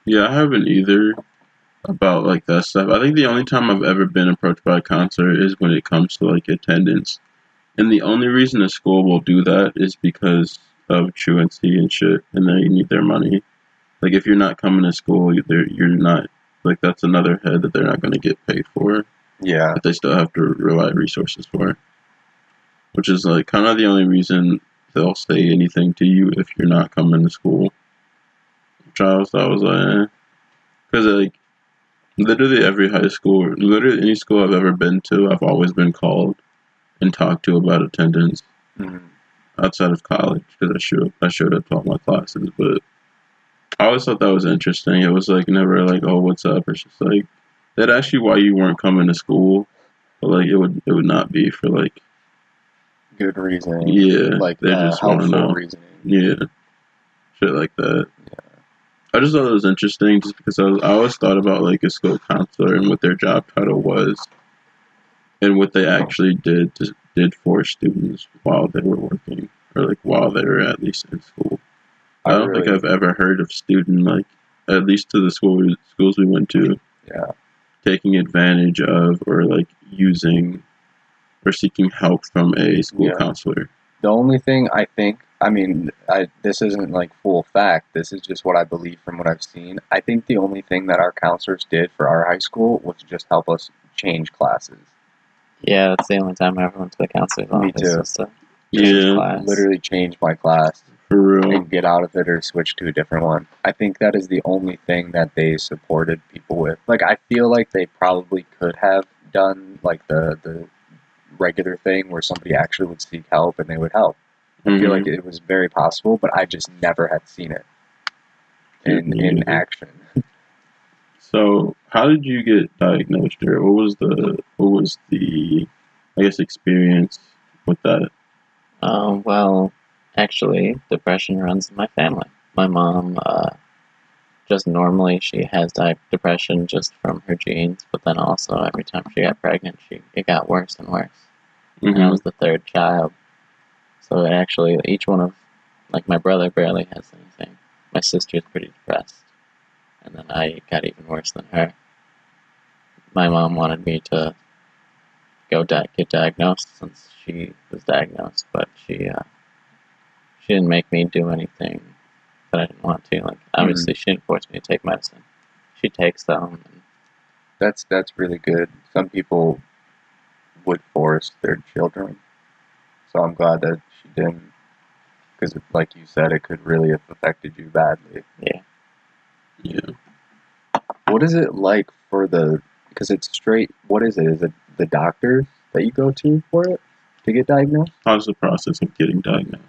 Yeah, I haven't either about like that stuff. I think the only time I've ever been approached by a counselor is when it comes to like attendance. And the only reason a school will do that is because of truancy and shit, and they need their money. Like if you're not coming to school, you're you're not like that's another head that they're not going to get paid for, Yeah, but they still have to rely resources for. Which is like kind of the only reason they'll say anything to you if you're not coming to school. Which I was, I was like, eh. because like literally every high school, literally any school I've ever been to, I've always been called and talked to about attendance Mhm. outside of college because I showed I showed up to all my classes, but I always thought that was interesting. It was like never like, oh, what's up? It's just like that actually why you weren't coming to school, but like it would it would not be for like good reason. yeah, like they uh, just want to know reasoning. yeah, shit like that. I just thought it was interesting just because I, was, I always thought about like a school counselor and what their job title was and what they actually did to, did for students while they were working or like while they were at least in school. I don't think I've ever heard of student like at least to the school schools we went to Yeah, taking advantage of or like using or seeking help from a school Yeah. counselor. the only thing I think, I mean, I this isn't like full fact. This is just what I believe from what I've seen. I think the only thing that our counselors did for our high school was just help us change classes. Yeah, that's the only time I ever went to the counselor's Me too. Yeah, class. Literally change my class for real. and get out of it or switch to a different one. I think that is the only thing that they supported people with. Like I feel like they probably could have done like the the regular thing where somebody actually would seek help and they would help. I feel Mhm. like it was very possible, but I just never had seen it in in Mhm. action. So, how did you get diagnosed, or what was the what was the I guess experience with that? Um, well, actually, depression runs in my family. My mom, uh, just normally she has di- depression just from her genes, but then also every time she got pregnant, she it got worse and worse. And I Mhm. was the third child, so it actually each one of like my brother barely has anything. My sister's pretty depressed, and then I got even worse than her. My mom wanted me to go di- get diagnosed since she was diagnosed, but she uh, she didn't make me do anything that I didn't want to. Like obviously, she didn't force me to take medicine. She takes them. And, That's that's really good. Some people would force their children, so I'm glad that she didn't, because like you said, it could really have affected you badly. yeah, Yeah. What is it like for the? Because it's straight. What is it? Is it the doctors that you go to for it to get diagnosed? How's the process of getting diagnosed?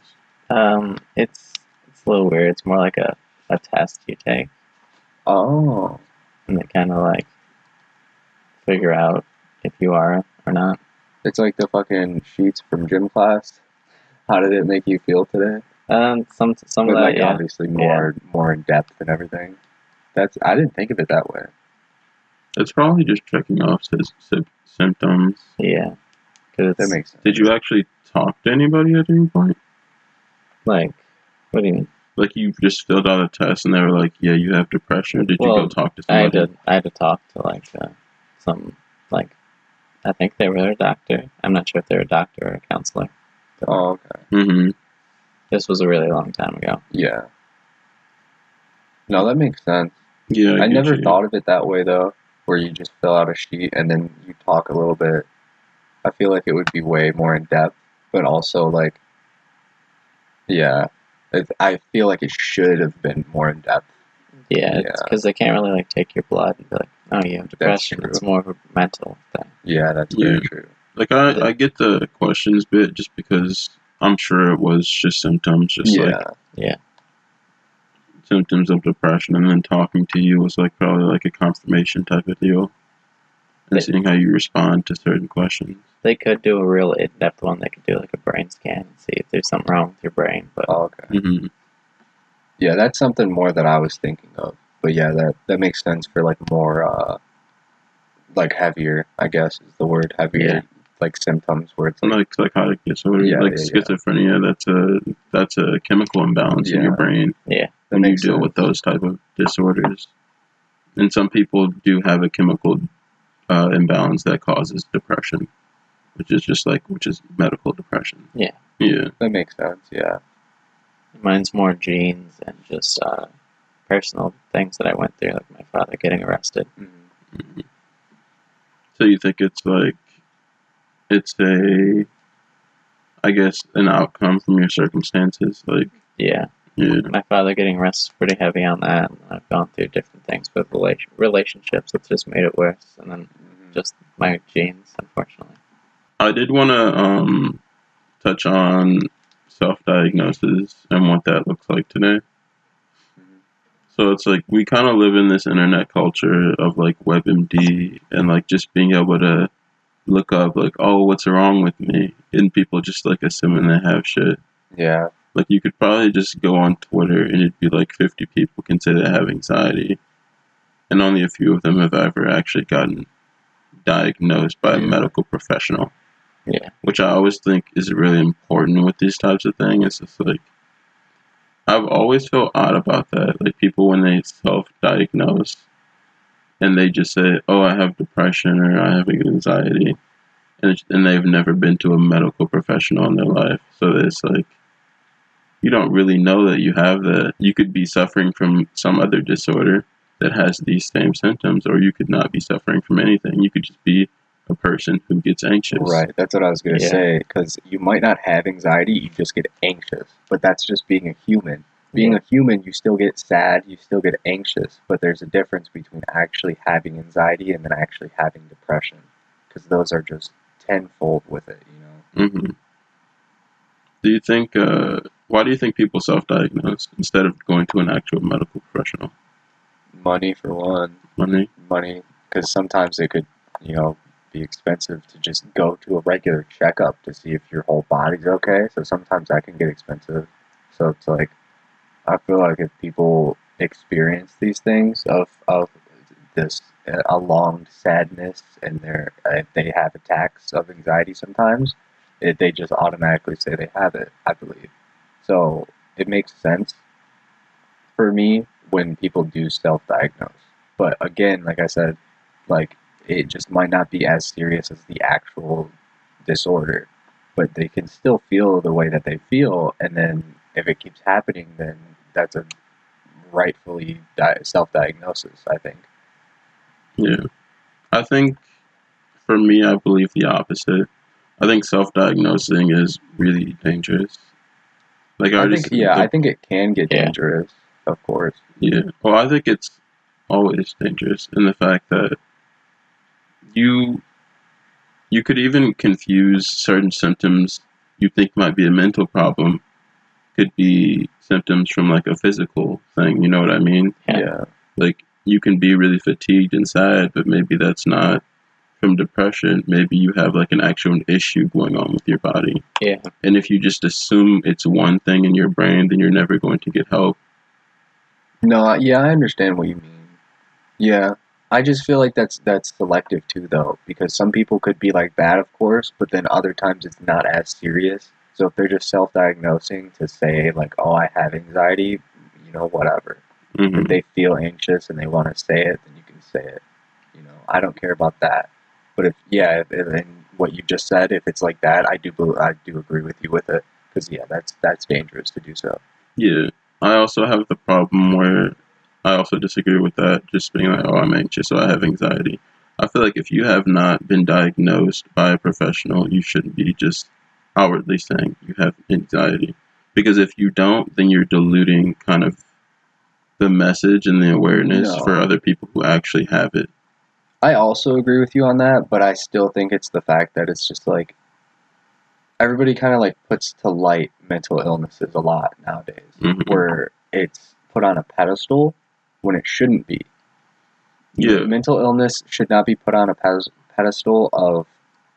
um, it's it's a little weird. It's more like a a test you take, Oh, and they kind of like figure out if you are or not. It's like the fucking sheets from gym class. How did it make you feel today? Um, some some But of that, like yeah, obviously more more in depth and everything. That's I didn't think of it that way. It's probably just checking off his symptoms. yeah, because That makes sense. Did you actually talk to anybody at any point? like, what do you mean? Like you just filled out a test and they were like, "Yeah, you have depression." Or did you go talk to I had to I had to talk to like uh, some like I think they were a doctor. I'm not sure if they're a doctor or a counselor. Oh, okay. Mm-hmm. This was a really long time ago. Yeah. No, that makes sense. Yeah, I get never you. thought of it that way though, where you just fill out a sheet and then you talk a little bit. I feel like it would be way more in depth, but also like, yeah, it, I feel like it should have been more in depth. Yeah, Yeah. because they can't really like take your blood and be like, oh, you have depression. It's more of a mental thing. Yeah, that's Yeah. very true. Like I, I get the questions bit just because I'm sure it was just symptoms, just yeah, like yeah, symptoms of depression, and then talking to you was like probably like a confirmation type of deal, and Yeah. seeing how you respond to certain questions. They could do a real in-depth one. They could do like a brain scan and see if there's something wrong with your brain. But oh, okay. hmm Yeah, that's something more that I was thinking of. But yeah, that that makes sense for like more, uh, like heavier. I guess is the word heavier, Yeah. like symptoms where it's And like psychotic disorder, Yeah, like yeah, yeah. schizophrenia, that's a that's a chemical imbalance in your brain that when you deal sense. with those type of disorders. And some people do have a chemical uh, imbalance that causes depression, which is just like which is medical depression. Yeah. Yeah. That makes sense. Yeah. Mine's more genes and just uh, personal things that I went through, like my father getting arrested. Mhm. So you think it's like it's a I guess an outcome from your circumstances, like Yeah, yeah. my father getting arrested is pretty heavy on that. And I've gone through different things with relation- relationships that's just made it worse, and then Mhm. just my genes, unfortunately. I did want to um, touch on self-diagnosis and what that looks like today. Mhm. So it's like we kind of live in this internet culture of like WebMD and like just being able to look up like, oh, what's wrong with me, and people just like assuming they have shit. Yeah. Like you could probably just go on Twitter and it'd be like 50 people can say they have anxiety, and only a few of them have ever actually gotten diagnosed by a medical professional. Yeah. Which I always think is really important with these types of things. It's just like I've always felt odd about that. Like people when they self-diagnose and they just say, "Oh, I have depression" or "I have anxiety," and and they've never been to a medical professional in their life. So it's like you don't really know that you have that. You could be suffering from some other disorder that has these same symptoms, or you could not be suffering from anything. You could just be a person who gets anxious. Right. That's what I was gonna Yeah. say. Because you might not have anxiety, you just get anxious. But that's just being a human. Being a human, you still get sad, you still get anxious. But there's a difference between actually having anxiety and then actually having depression. Because those are just tenfold with it. You know. hmm Do you think? Uh, why do you think people self-diagnose instead of going to an actual medical professional? Money for one. Money. money because sometimes they could, you know, be expensive to just go to a regular checkup to see if your whole body's okay. So sometimes that can get expensive. So it's like, I feel like if people experience these things of of this uh, a long sadness and they're uh, they have attacks of anxiety sometimes, it, they just automatically say they have it. I believe. So it makes sense for me when people do self-diagnose. But again, like I said, like it just might not be as serious as the actual disorder, but they can still feel the way that they feel, and then if it keeps happening, then that's a rightfully di- self-diagnosis. I think. Yeah. I think for me, I believe the opposite. I think self diagnosing is really dangerous. Like I, I think, yeah, the- I think it can get Yeah. dangerous. Of course. Yeah. Well, I think it's always dangerous in the fact that you you could even confuse certain symptoms you think might be a mental problem could be symptoms from like a physical thing. You know what I mean? Yeah. yeah. Like you can be really fatigued inside but maybe that's not from depression. Maybe you have like an actual issue going on with your body. Yeah. And if you just assume it's one thing in your brain, then you're never going to get help. No, yeah, I understand what you mean. Yeah, I just feel like that's that's selective too, though, because some people could be like that, of course, but then other times it's not as serious. So if they're just self-diagnosing to say like, "Oh, I have anxiety," you know, whatever. hmm If they feel anxious and they want to say it, then you can say it. You know, I don't care about that. But if yeah, if, if, and what you just said, if it's like that, I do I do agree with you with it, because yeah, that's that's dangerous to do so. Yeah. I also have the problem where I also disagree with that, just being like, oh, I'm anxious, so I have anxiety. I feel like if you have not been diagnosed by a professional, you shouldn't be just outwardly saying you have anxiety. Because if you don't, then you're diluting kind of the message and the awareness No. for other people who actually have it. I also agree with you on that, but I still think it's the fact that it's just like everybody kind of like puts to light mental illnesses a lot nowadays, Mhm. where it's put on a pedestal when it shouldn't be. Yeah. Mental illness should not be put on a pedestal of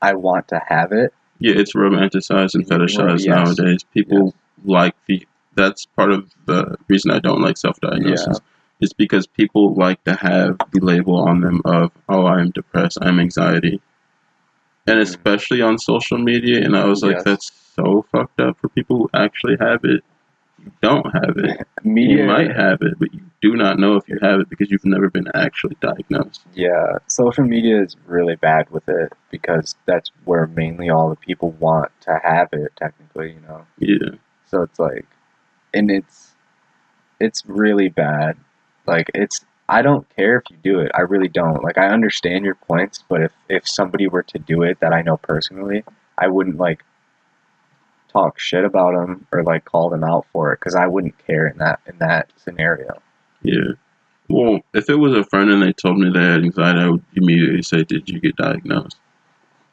I want to have it. Yeah, it's romanticized and fetishized yes. nowadays. People like the. That's part of the reason I don't like self-diagnosis. Is because people like to have the label on them of, "Oh, I'm depressed. I'm anxiety," and Mhm. especially on social media. And I was like, Yes. "That's so fucked up for people who actually have it. You don't have it. Media You might have it, but you do not know if you have it because you've never been actually diagnosed." Yeah, social media is really bad with it because that's where mainly all the people want to have it, technically, you know. Yeah. So it's like, and it's, it's really bad. Like it's, I don't care if you do it. I really don't. Like I understand your points, but if if somebody were to do it that I know personally, I wouldn't like talk shit about them or like call them out for it because I wouldn't care in that in that scenario. Yeah. Well, if it was a friend and they told me they had anxiety, I would immediately say, "Did you get diagnosed?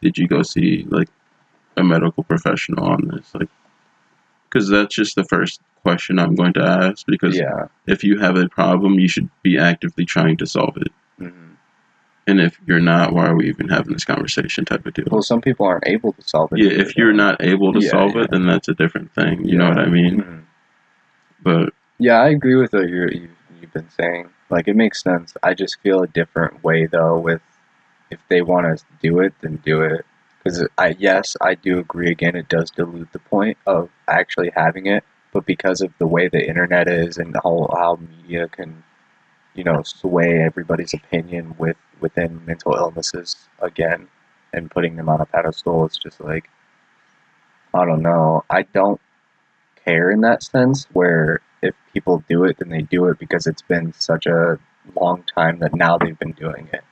Did you go see like a medical professional on this?" Like, because that's just the first question I'm going to ask. Because Yeah. if you have a problem, you should be actively trying to solve it. And if you're not, why are we even having this conversation? Type of deal. Well, some people aren't able to solve it. yeah. If you're not able to Yeah, solve yeah. it, then that's a different thing. You know what I mean? Mhm. But Yeah, I agree with what you're, you've, you've been saying. Like, it makes sense. I just feel a different way, though, with if they want to do it, then do it. Because, I yes, I do agree, again, it does dilute the point of actually having it. But because of the way the internet is and how, how media can, you know, sway everybody's opinion with within mental illnesses again and putting them on a pedestal, it's just like, I don't know. I don't care in that sense where if people do it then they do it because it's been such a long time that now they've been doing it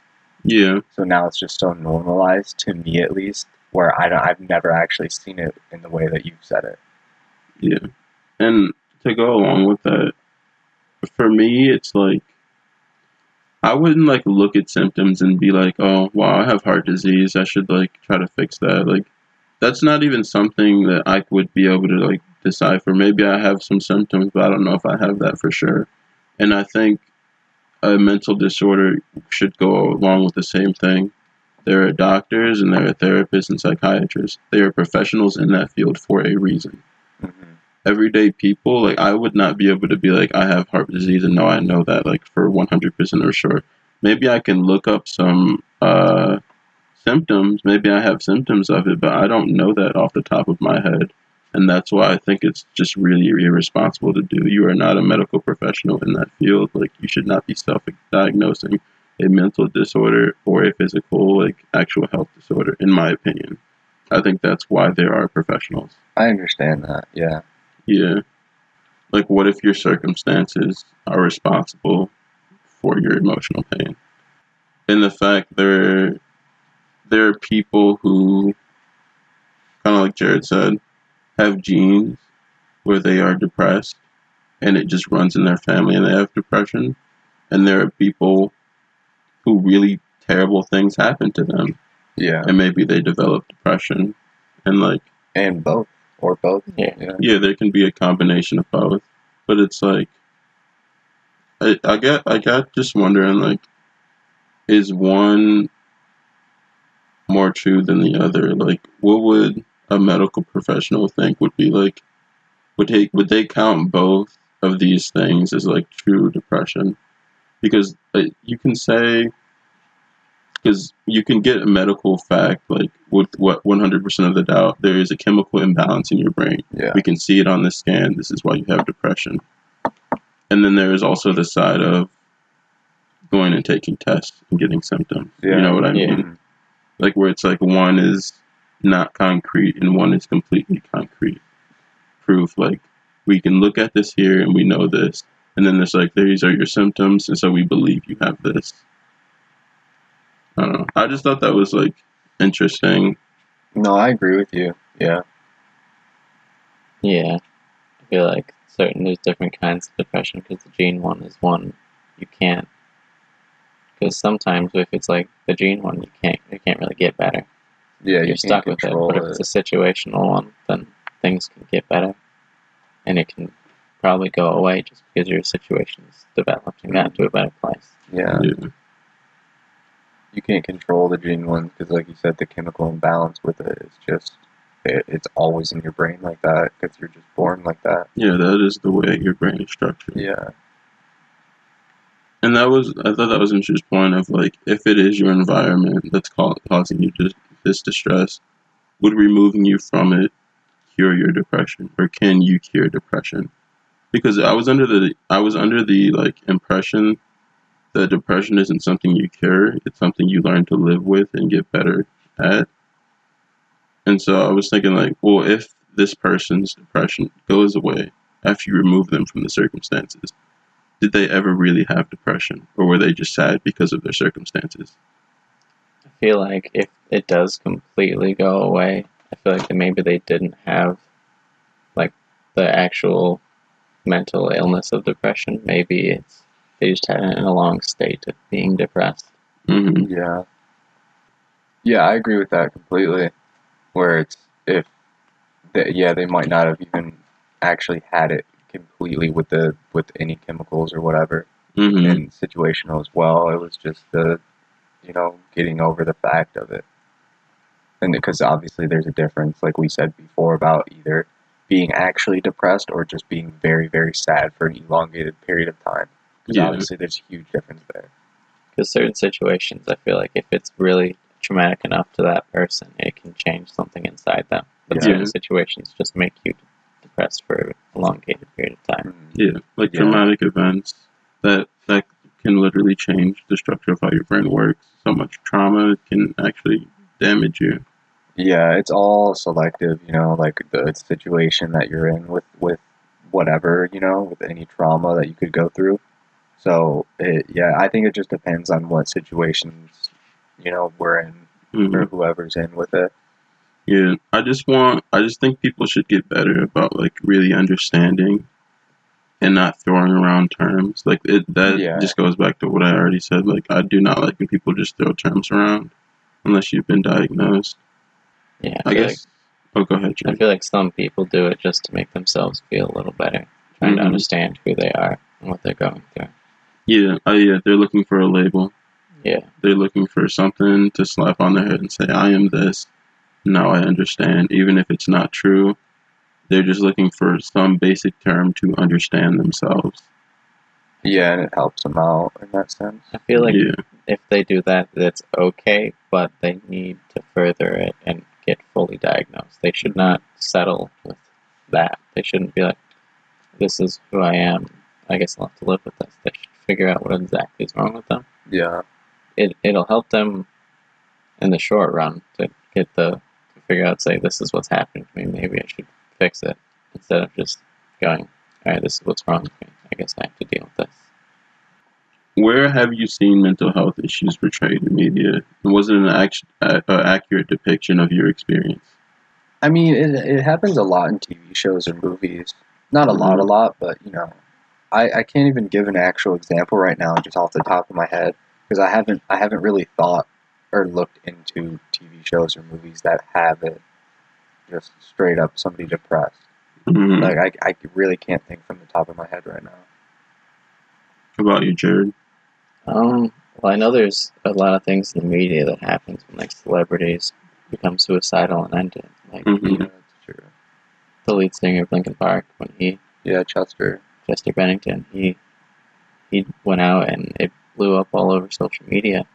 yeah, so now it's just so normalized to me at least where I don't, I've never actually seen it in the way that you've said it Yeah. And to go along with that, for me, it's like, I wouldn't like look at symptoms and be like, oh, wow, I have heart disease. I should like try to fix that. Like, that's not even something that I would be able to like decipher. Maybe I have some symptoms, but I don't know if I have that for sure. And I think a mental disorder should go along with the same thing. There are doctors and there are therapists and psychiatrists. They are professionals in that field for a reason. Everyday people, like I would not be able to be like I have heart disease and no, I know that like for one hundred percent or sure. Maybe I can look up some uh, symptoms. Maybe I have symptoms of it, but I don't know that off the top of my head, and that's why I think it's just really irresponsible to do. You are not a medical professional in that field. Like you should not be self-diagnosing a mental disorder or a physical like actual health disorder. In my opinion, I think that's why there are professionals. I understand that yeah Yeah. like what if your circumstances are responsible for your emotional pain? And the fact there there are people who kind of like Jared said, have genes where they are depressed and it just runs in their family and they have depression. And there are people who really terrible things happen to them Yeah. and maybe they develop depression. And like, And both. Or both. Yeah. Yeah. yeah, there can be a combination of both. But it's like, I, I get, I got just wondering like, is one more true than the other? Like, what would a medical professional think would be like? Would they would they count both of these things as like true depression? Because uh, you can say, because you can get a medical fact like with what one hundred percent of the doubt there is a chemical imbalance in your brain. Yeah. We can see it on the scan. This is why you have depression. And then there is also the side of going and taking tests and getting symptoms. yeah. You know what I Yeah. mean? Like where it's like one is not concrete and one is completely concrete proof. Like we can look at this here and we know this. And then there's like these are your symptoms and so we believe you have this. I don't know. I just thought that was like interesting. No, I agree with you. Yeah. Yeah, I feel like certain there's different kinds of depression because the gene one is one you can't. Because sometimes if it's like the gene one, you can't you can't really get better. Yeah, you You're can't stuck with it. control But if it's a situational one, then things can get better, and it can probably go away just because your situation's developed and got to a better place. Yeah. Yeah. You can't control the gene ones because, like you said, the chemical imbalance with it is just, it, it's always in your brain like that because you're just born like that. Yeah, that is the way your brain is structured. Yeah. And that was, I thought that was an interesting point of like, if it is your environment that's ca- causing you dis- this distress, would removing you from it cure your depression, or can you cure depression? Because I was under the, I was under the like impression that depression isn't something you cure; it's something you learn to live with and get better at. And so I was thinking, like, well, if this person's depression goes away after you remove them from the circumstances, did they ever really have depression or were they just sad because of their circumstances I feel like if it does completely go away, I feel like maybe they didn't have like the actual mental illness of depression. Maybe it's they just had it in a long state of being depressed. hmm Yeah. Yeah, I agree with that completely. Where it's if, they, yeah, they might not have even actually had it completely with the with any chemicals or whatever, hmm and situational as well. It was just the, you know, getting over the fact of it, and because obviously there's a difference, like we said before, about either being actually depressed or just being very very sad for an elongated period of time. Because Yeah. obviously there's a huge difference there. Because certain situations, I feel like if it's really traumatic enough to that person, it can change something inside them. But Yeah. certain situations just make you depressed for an elongated period of time. Mm. yeah like Yeah. traumatic events that that can literally change the structure of how your brain works so much trauma can actually damage you Yeah, it's all selective, you know, like the situation that you're in with with whatever, you know, with any trauma that you could go through. So, it, yeah, I think it just depends on what situations, you know, we're in Mhm. or whoever's in with it. Yeah, I just want, I just think people should get better about like really understanding and not throwing around terms. Like it, that Yeah. just goes back to what I already said. Like I do not like when people just throw terms around unless you've been diagnosed. Yeah, I feel guess. oh, go ahead, Like, I feel like some people do it just to make themselves feel a little better, trying to Mhm. understand who they are and what they're going through. Yeah, uh, yeah, they're looking for a label. Yeah, They're looking for something to slap on their head and say, "I am this." Now I understand, even if it's not true. They're just looking for some basic term to understand themselves. Yeah, and it helps them out in that sense. I feel like yeah, if they do that, that's okay, but they need to further it and get fully diagnosed. They should not settle with that. They shouldn't be like, this is who I am. I guess I'll have to live with this. They should figure out what exactly is wrong with them. Yeah, It, it'll help them in the short run to get the, to figure out, say, this is what's happening to me. Maybe I should fix it instead of just going, all right, this is what's wrong with me. I guess I have to deal with this. Where have you seen mental health issues portrayed in media? And was it an act- uh, accurate depiction of your experience? I mean, it, it happens a lot in TV shows or movies. Not a lot, a lot, but you know, I, I can't even give an actual example right now, just off the top of my head, because I haven't I haven't really thought or looked into TV shows or movies that have it just straight up somebody depressed. Mhm. Like I, I really can't think from the top of my head right now. How about you, Jared? Um, well, I know there's a lot of things in the media that happens when like celebrities become suicidal and end it. Like Mhm. Yeah, that's true. the lead singer of Linkin Park, when he Yeah, Chester. Chester Bennington, he he went out and it blew up all over social media,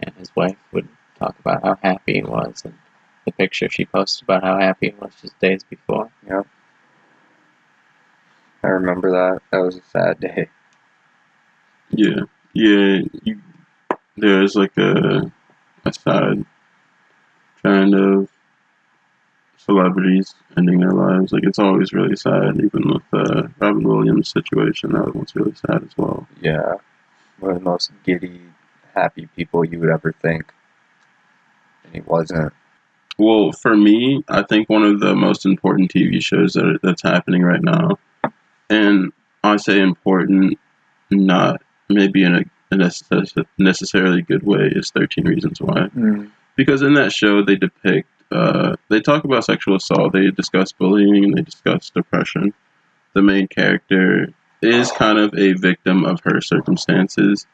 and his wife would talk about how happy he was and the picture she posted about how happy he was just days before. I remember that. That was a sad day. Yeah, yeah. You, there's like a a sad trend of celebrities ending their lives. Like it's always really sad. Even with uh, Robin Williams' situation, that one's really sad as well. Yeah, one of the most giddy, happy people you would ever think, and he wasn't. Well, for me, I think one of the most important TV shows that that's happening right now, and I say important, not maybe in a, in a necessarily good way, is Thirteen Reasons Why. because in that show they depict uh, they talk about sexual assault they discuss bullying they discuss depression. The main character is kind of a victim of her circumstances.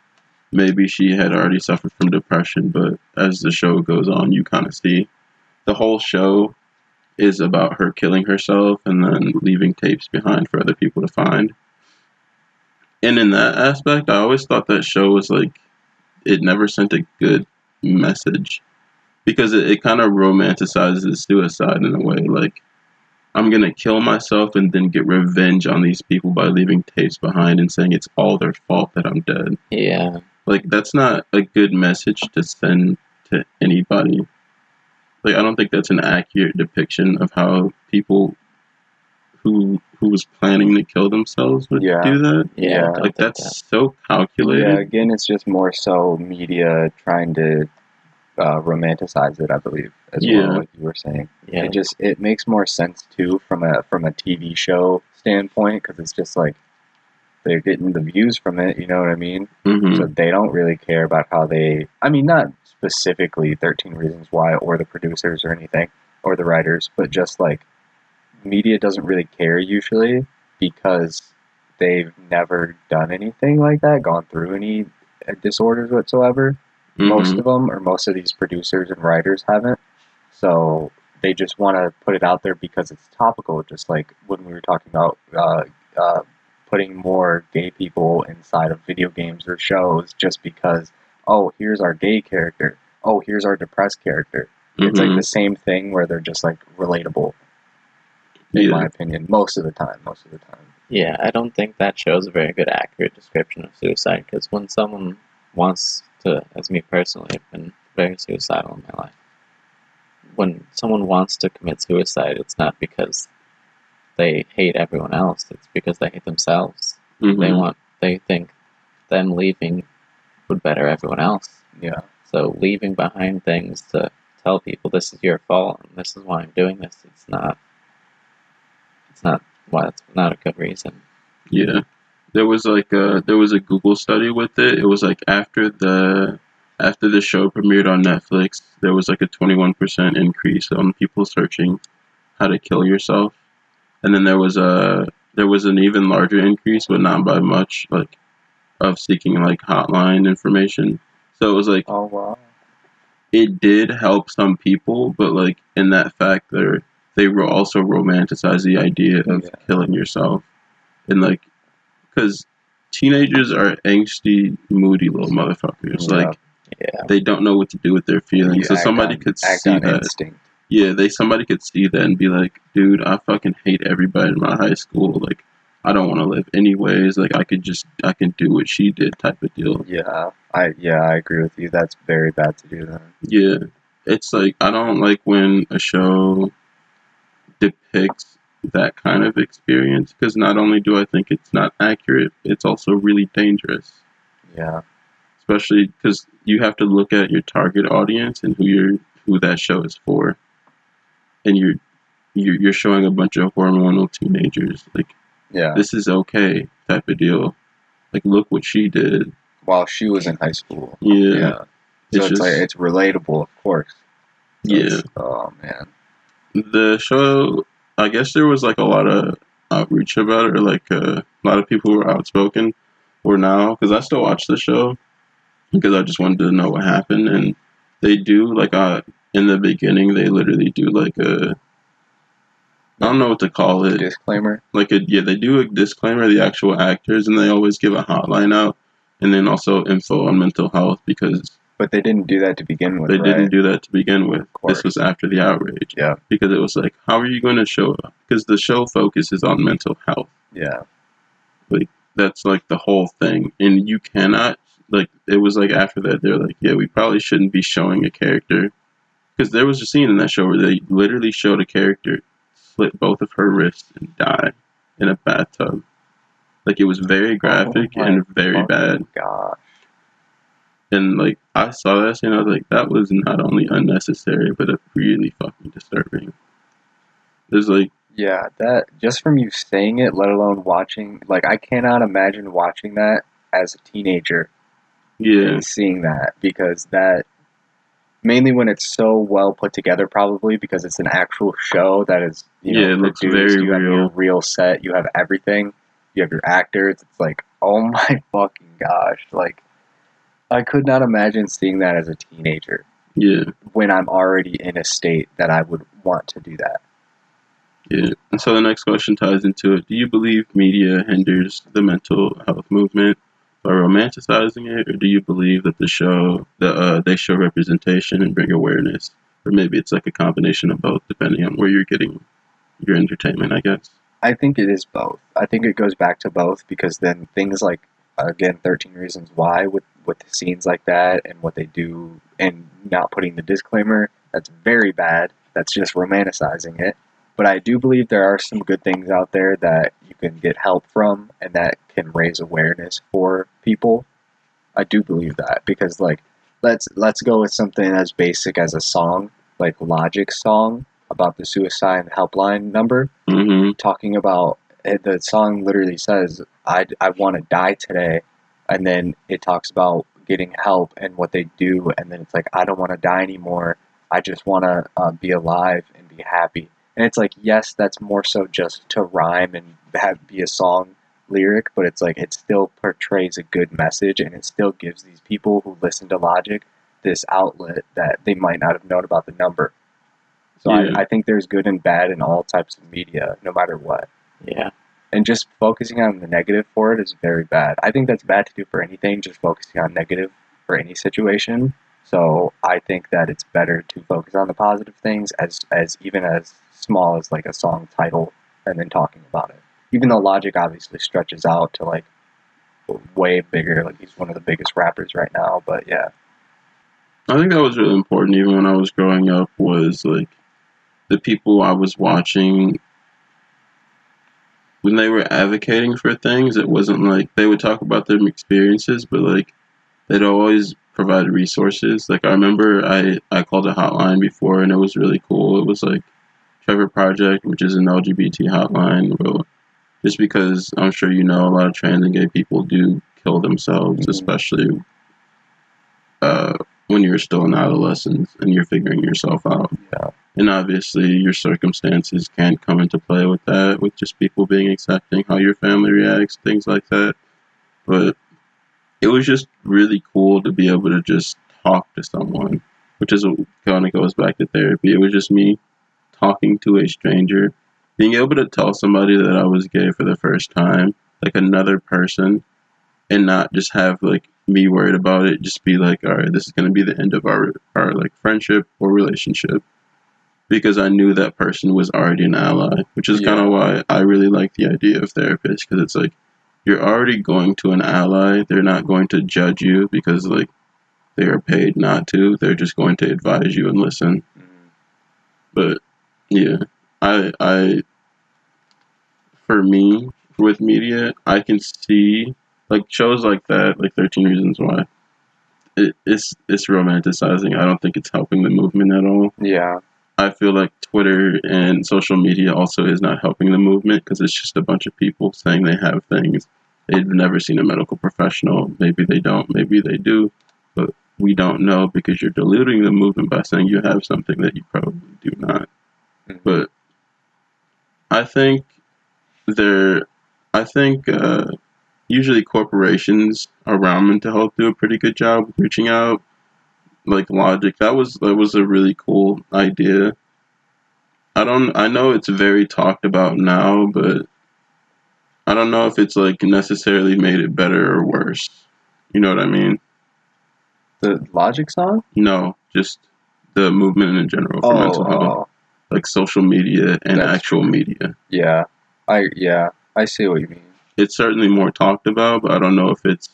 Maybe she had already suffered from depression but as the show goes on you kind of see the whole show is about her killing herself and then leaving tapes behind for other people to find. And in that aspect i always thought that show was like it never sent a good message because it, it kind of romanticizes suicide in a way like i'm gonna kill myself and then get revenge on these people by leaving tapes behind and saying it's all their fault that i'm dead. Yeah, like that's not a good message to send to anybody. Like i don't think that's an accurate depiction of how people who who was planning to kill themselves would Yeah. do that. Yeah, Yeah, like that's that. so calculated. Yeah, again, it's just more so media trying to uh, romanticize it. I believe as Yeah. well, like you were saying. Yeah, It just it makes more sense too from a from a TV show standpoint because it's just like they're getting the views from it. You know what I mean? hmm So they don't really care about how they. I mean, not specifically Thirteen Reasons Why or the producers or anything or the writers, but just like media doesn't really care usually because they've never done anything like that, gone through any disorders whatsoever. Most of them, or most of these producers and writers, haven't. So they just want to put it out there because it's topical. Just like when we were talking about uh, uh, putting more gay people inside of video games or shows, just because oh, here's our gay character. Oh, here's our depressed character. It's like Mhm. the same thing where they're just like relatable. In Yeah. my opinion, most of the time. Most of the time. Yeah, I don't think that shows a very good accurate description of suicide because when someone wants to, as me personally, I've been very suicidal in my life. When someone wants to commit suicide, it's not because they hate everyone else, it's because they hate themselves. They Mhm. want, they think them leaving would better everyone else. Yeah. So leaving behind things to tell people this is your fault and this is why I'm doing this, it's not, it's not, why it's not a good reason. Yeah. There was like a there was a Google study with it. It was like after the after the show premiered on Netflix, there was like a 21% increase on people searching how to kill yourself. And then there was a there was an even larger increase, but not by much, like of seeking like hotline information. So it was like Oh wow. it did help some people, but like in that fact, they they were also romanticize the idea of Yeah. killing yourself, and like because teenagers are angsty, moody little motherfuckers. Yeah. Like Yeah. they don't know what to do with their feelings. You so somebody on- could see on that. instinct. Yeah, they somebody could see that and be like, dude, I fucking hate everybody in my high school. Like. I don't want to live anyways. Like I could just, I can do what she did, type of deal. Yeah, I yeah I agree with you. That's very bad to do. Then Yeah, it's like I don't like when a show depicts that kind of experience because not only do I think it's not accurate, it's also really dangerous. Yeah. Especially because you have to look at your target audience and who you're who that show is for, and you're you're, you're showing a bunch of hormonal teenagers like Yeah. this is okay type of deal. Like look what she did. While she was in high school. Yeah. Yeah. So It's it's, like just- it's relatable, of course. So Yeah. Oh man. the show i guess there was like a lot of outreach about it or like uh, a lot of people who were outspoken or now because i still watch the show because i just wanted to know what happened and they do like uh in the beginning they literally do like a i don't know what to call it Disclaimer. like a yeah they do a disclaimer the actual actors and they always give a hotline out and then also info on mental health because But they didn't do that to begin with. they right? didn't do that to begin with. This was after the outrage. Yeah. Because it was like, how are you going to show? Up? Because the show focuses on mental health. Yeah. Like, that's like the whole thing, and you cannot like. It was like after that, they're like, yeah, we probably shouldn't be showing a character because there was a scene in that show where they literally showed a character slit both of her wrists and die in a bathtub. Like it was very oh graphic Oh and very bad. Gosh. And like I saw that scene, I was like, that was not only unnecessary, but really fucking disturbing. There's like, Yeah, that just from you saying it, let alone watching, like I cannot imagine watching that as a teenager yeah, and seeing that because that mainly when it's so well put together, probably because it's an actual show that is you know Yeah, it looks produced, very you have your real. real set, you have everything, you have your actors. It's like oh <laughs> my fucking gosh, like I could not imagine seeing that as a teenager yeah, when I'm already in a state that I would want to do that. yeah. And so the next question ties into it. Do you believe media hinders the mental health movement by romanticizing it, or do you believe that the show, the uh, they show representation and bring awareness, or maybe it's like a combination of both, depending on where you're getting your entertainment, I guess. I think it is both. I think it goes back to both because then things like again 13 reasons why with with scenes like that and what they do and not putting the disclaimer that's very bad. That's just romanticizing it. But I do believe there are some good things out there that you can get help from and that can raise awareness for people. I do believe that because like let's let's go with something as basic as a song, like Logic's song about the suicide helpline number Mm-hmm. talking about eh, the song literally says i, I want to die today and then it talks about getting help and what they do and then it's like i don't want to die anymore i just want to uh, be alive and be happy and it's like yes that's more so just to rhyme and have be a song lyric but it's like it still portrays a good message and it still gives these people who listen to logic this outlet that they might not have known about the number so Yeah. I, I think there's good and bad in all types of media no matter what Yeah. And just focusing on the negative for it is very bad. I think that's bad to do for anything, just focusing on negative for any situation. So I think that it's better to focus on the positive things as as even as small as like a song title and then talking about it. Even though Logic obviously stretches out to like way bigger, like he's one of the biggest rappers right now, but yeah. I think that was really important even when I was growing up was like the people I was watching when they were advocating for things, it wasn't like they would talk about their experiences, but like they'd always provide resources. Like I remember I, I called a hotline before and it was really cool. It was like Trevor Project, which is an LGBT hotline. Well, just because I'm sure you know a lot of trans and gay people do kill themselves, Mhm. especially uh, when you're still an adolescent and you're figuring yourself out. Yeah. And obviously, your circumstances can come into play with that, with just people being accepting, how your family reacts, things like that. But it was just really cool to be able to just talk to someone, which is kind of goes back to therapy. It was just me talking to a stranger, being able to tell somebody that I was gay for the first time, like another person, and not just have like me worried about it. Just be like, all right, this is going to be the end of our our like friendship or relationship, because I knew that person was already an ally, which is kind of why I really like the idea of therapists, because it's like you're already going to an ally. They're not going to judge you because like they are paid not to. They're just going to advise you and listen. Mm-hmm. But yeah, I I for me with media, I can see like shows like that, like Thirteen Reasons Why. It, it's it's romanticizing. I don't think it's helping the movement at all. Yeah. I feel like Twitter and social media also is not helping the movement because it's just a bunch of people saying they have things. They've never seen a medical professional. Maybe they don't. Maybe they do. But we don't know because you're diluting the movement by saying you have something that you probably do not. Mhm. But I think there, I think uh, usually corporations around mental health do a pretty good job reaching out. Like Logic, that was that was a really cool idea. I don't. I know it's very talked about now, but I don't know if it's like necessarily made it better or worse. You know what I mean? The Logic song? No, just the movement in general for oh, mental health, oh, like social media and actual media. yeah. I yeah. I see what you mean. It's certainly more talked about, but I don't know if it's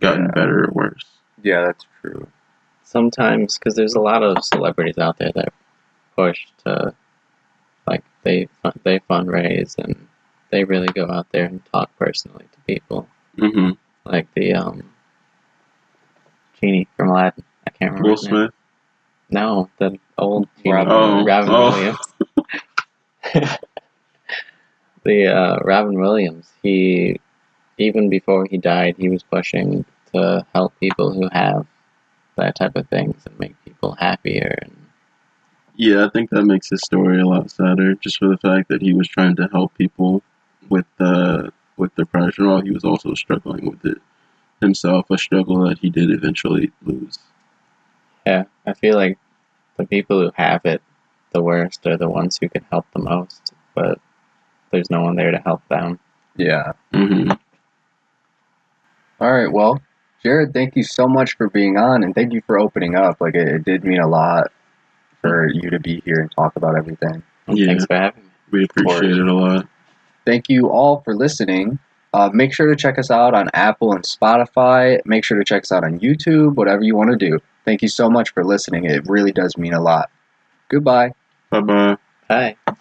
gotten Yeah. better or worse. Yeah, that's true. Sometimes because there's a lot of celebrities out there that push to like they fun- they fundraise and they really go out there and talk personally to people hmm like the um genie from Aladdin I can't remember Will. Smith. no the old genie Robin Oh, Robin oh. Williams <laughs> the uh, Robin Williams he even before he died he was pushing to help people who have that type of things and make people happier and Yeah, I think that makes his story a lot sadder, just for the fact that he was trying to help people with uh, with depression, while he was also struggling with it himself. A struggle that he did eventually lose. Yeah, I feel like the people who have it the worst are the ones who can help the most, but there's no one there to help them. Yeah. hmm All right. Well, Jared, thank you so much for being on, and thank you for opening up. Like it, it did mean a lot for you to be here and talk about everything. Yeah, Thanks for having me. we appreciate it a lot. Thank you all for listening. Uh, make sure to check us out on Apple and Spotify. Make sure to check us out on YouTube, whatever you want to do. Thank you so much for listening. It really does mean a lot. Goodbye. Bye bye. Bye.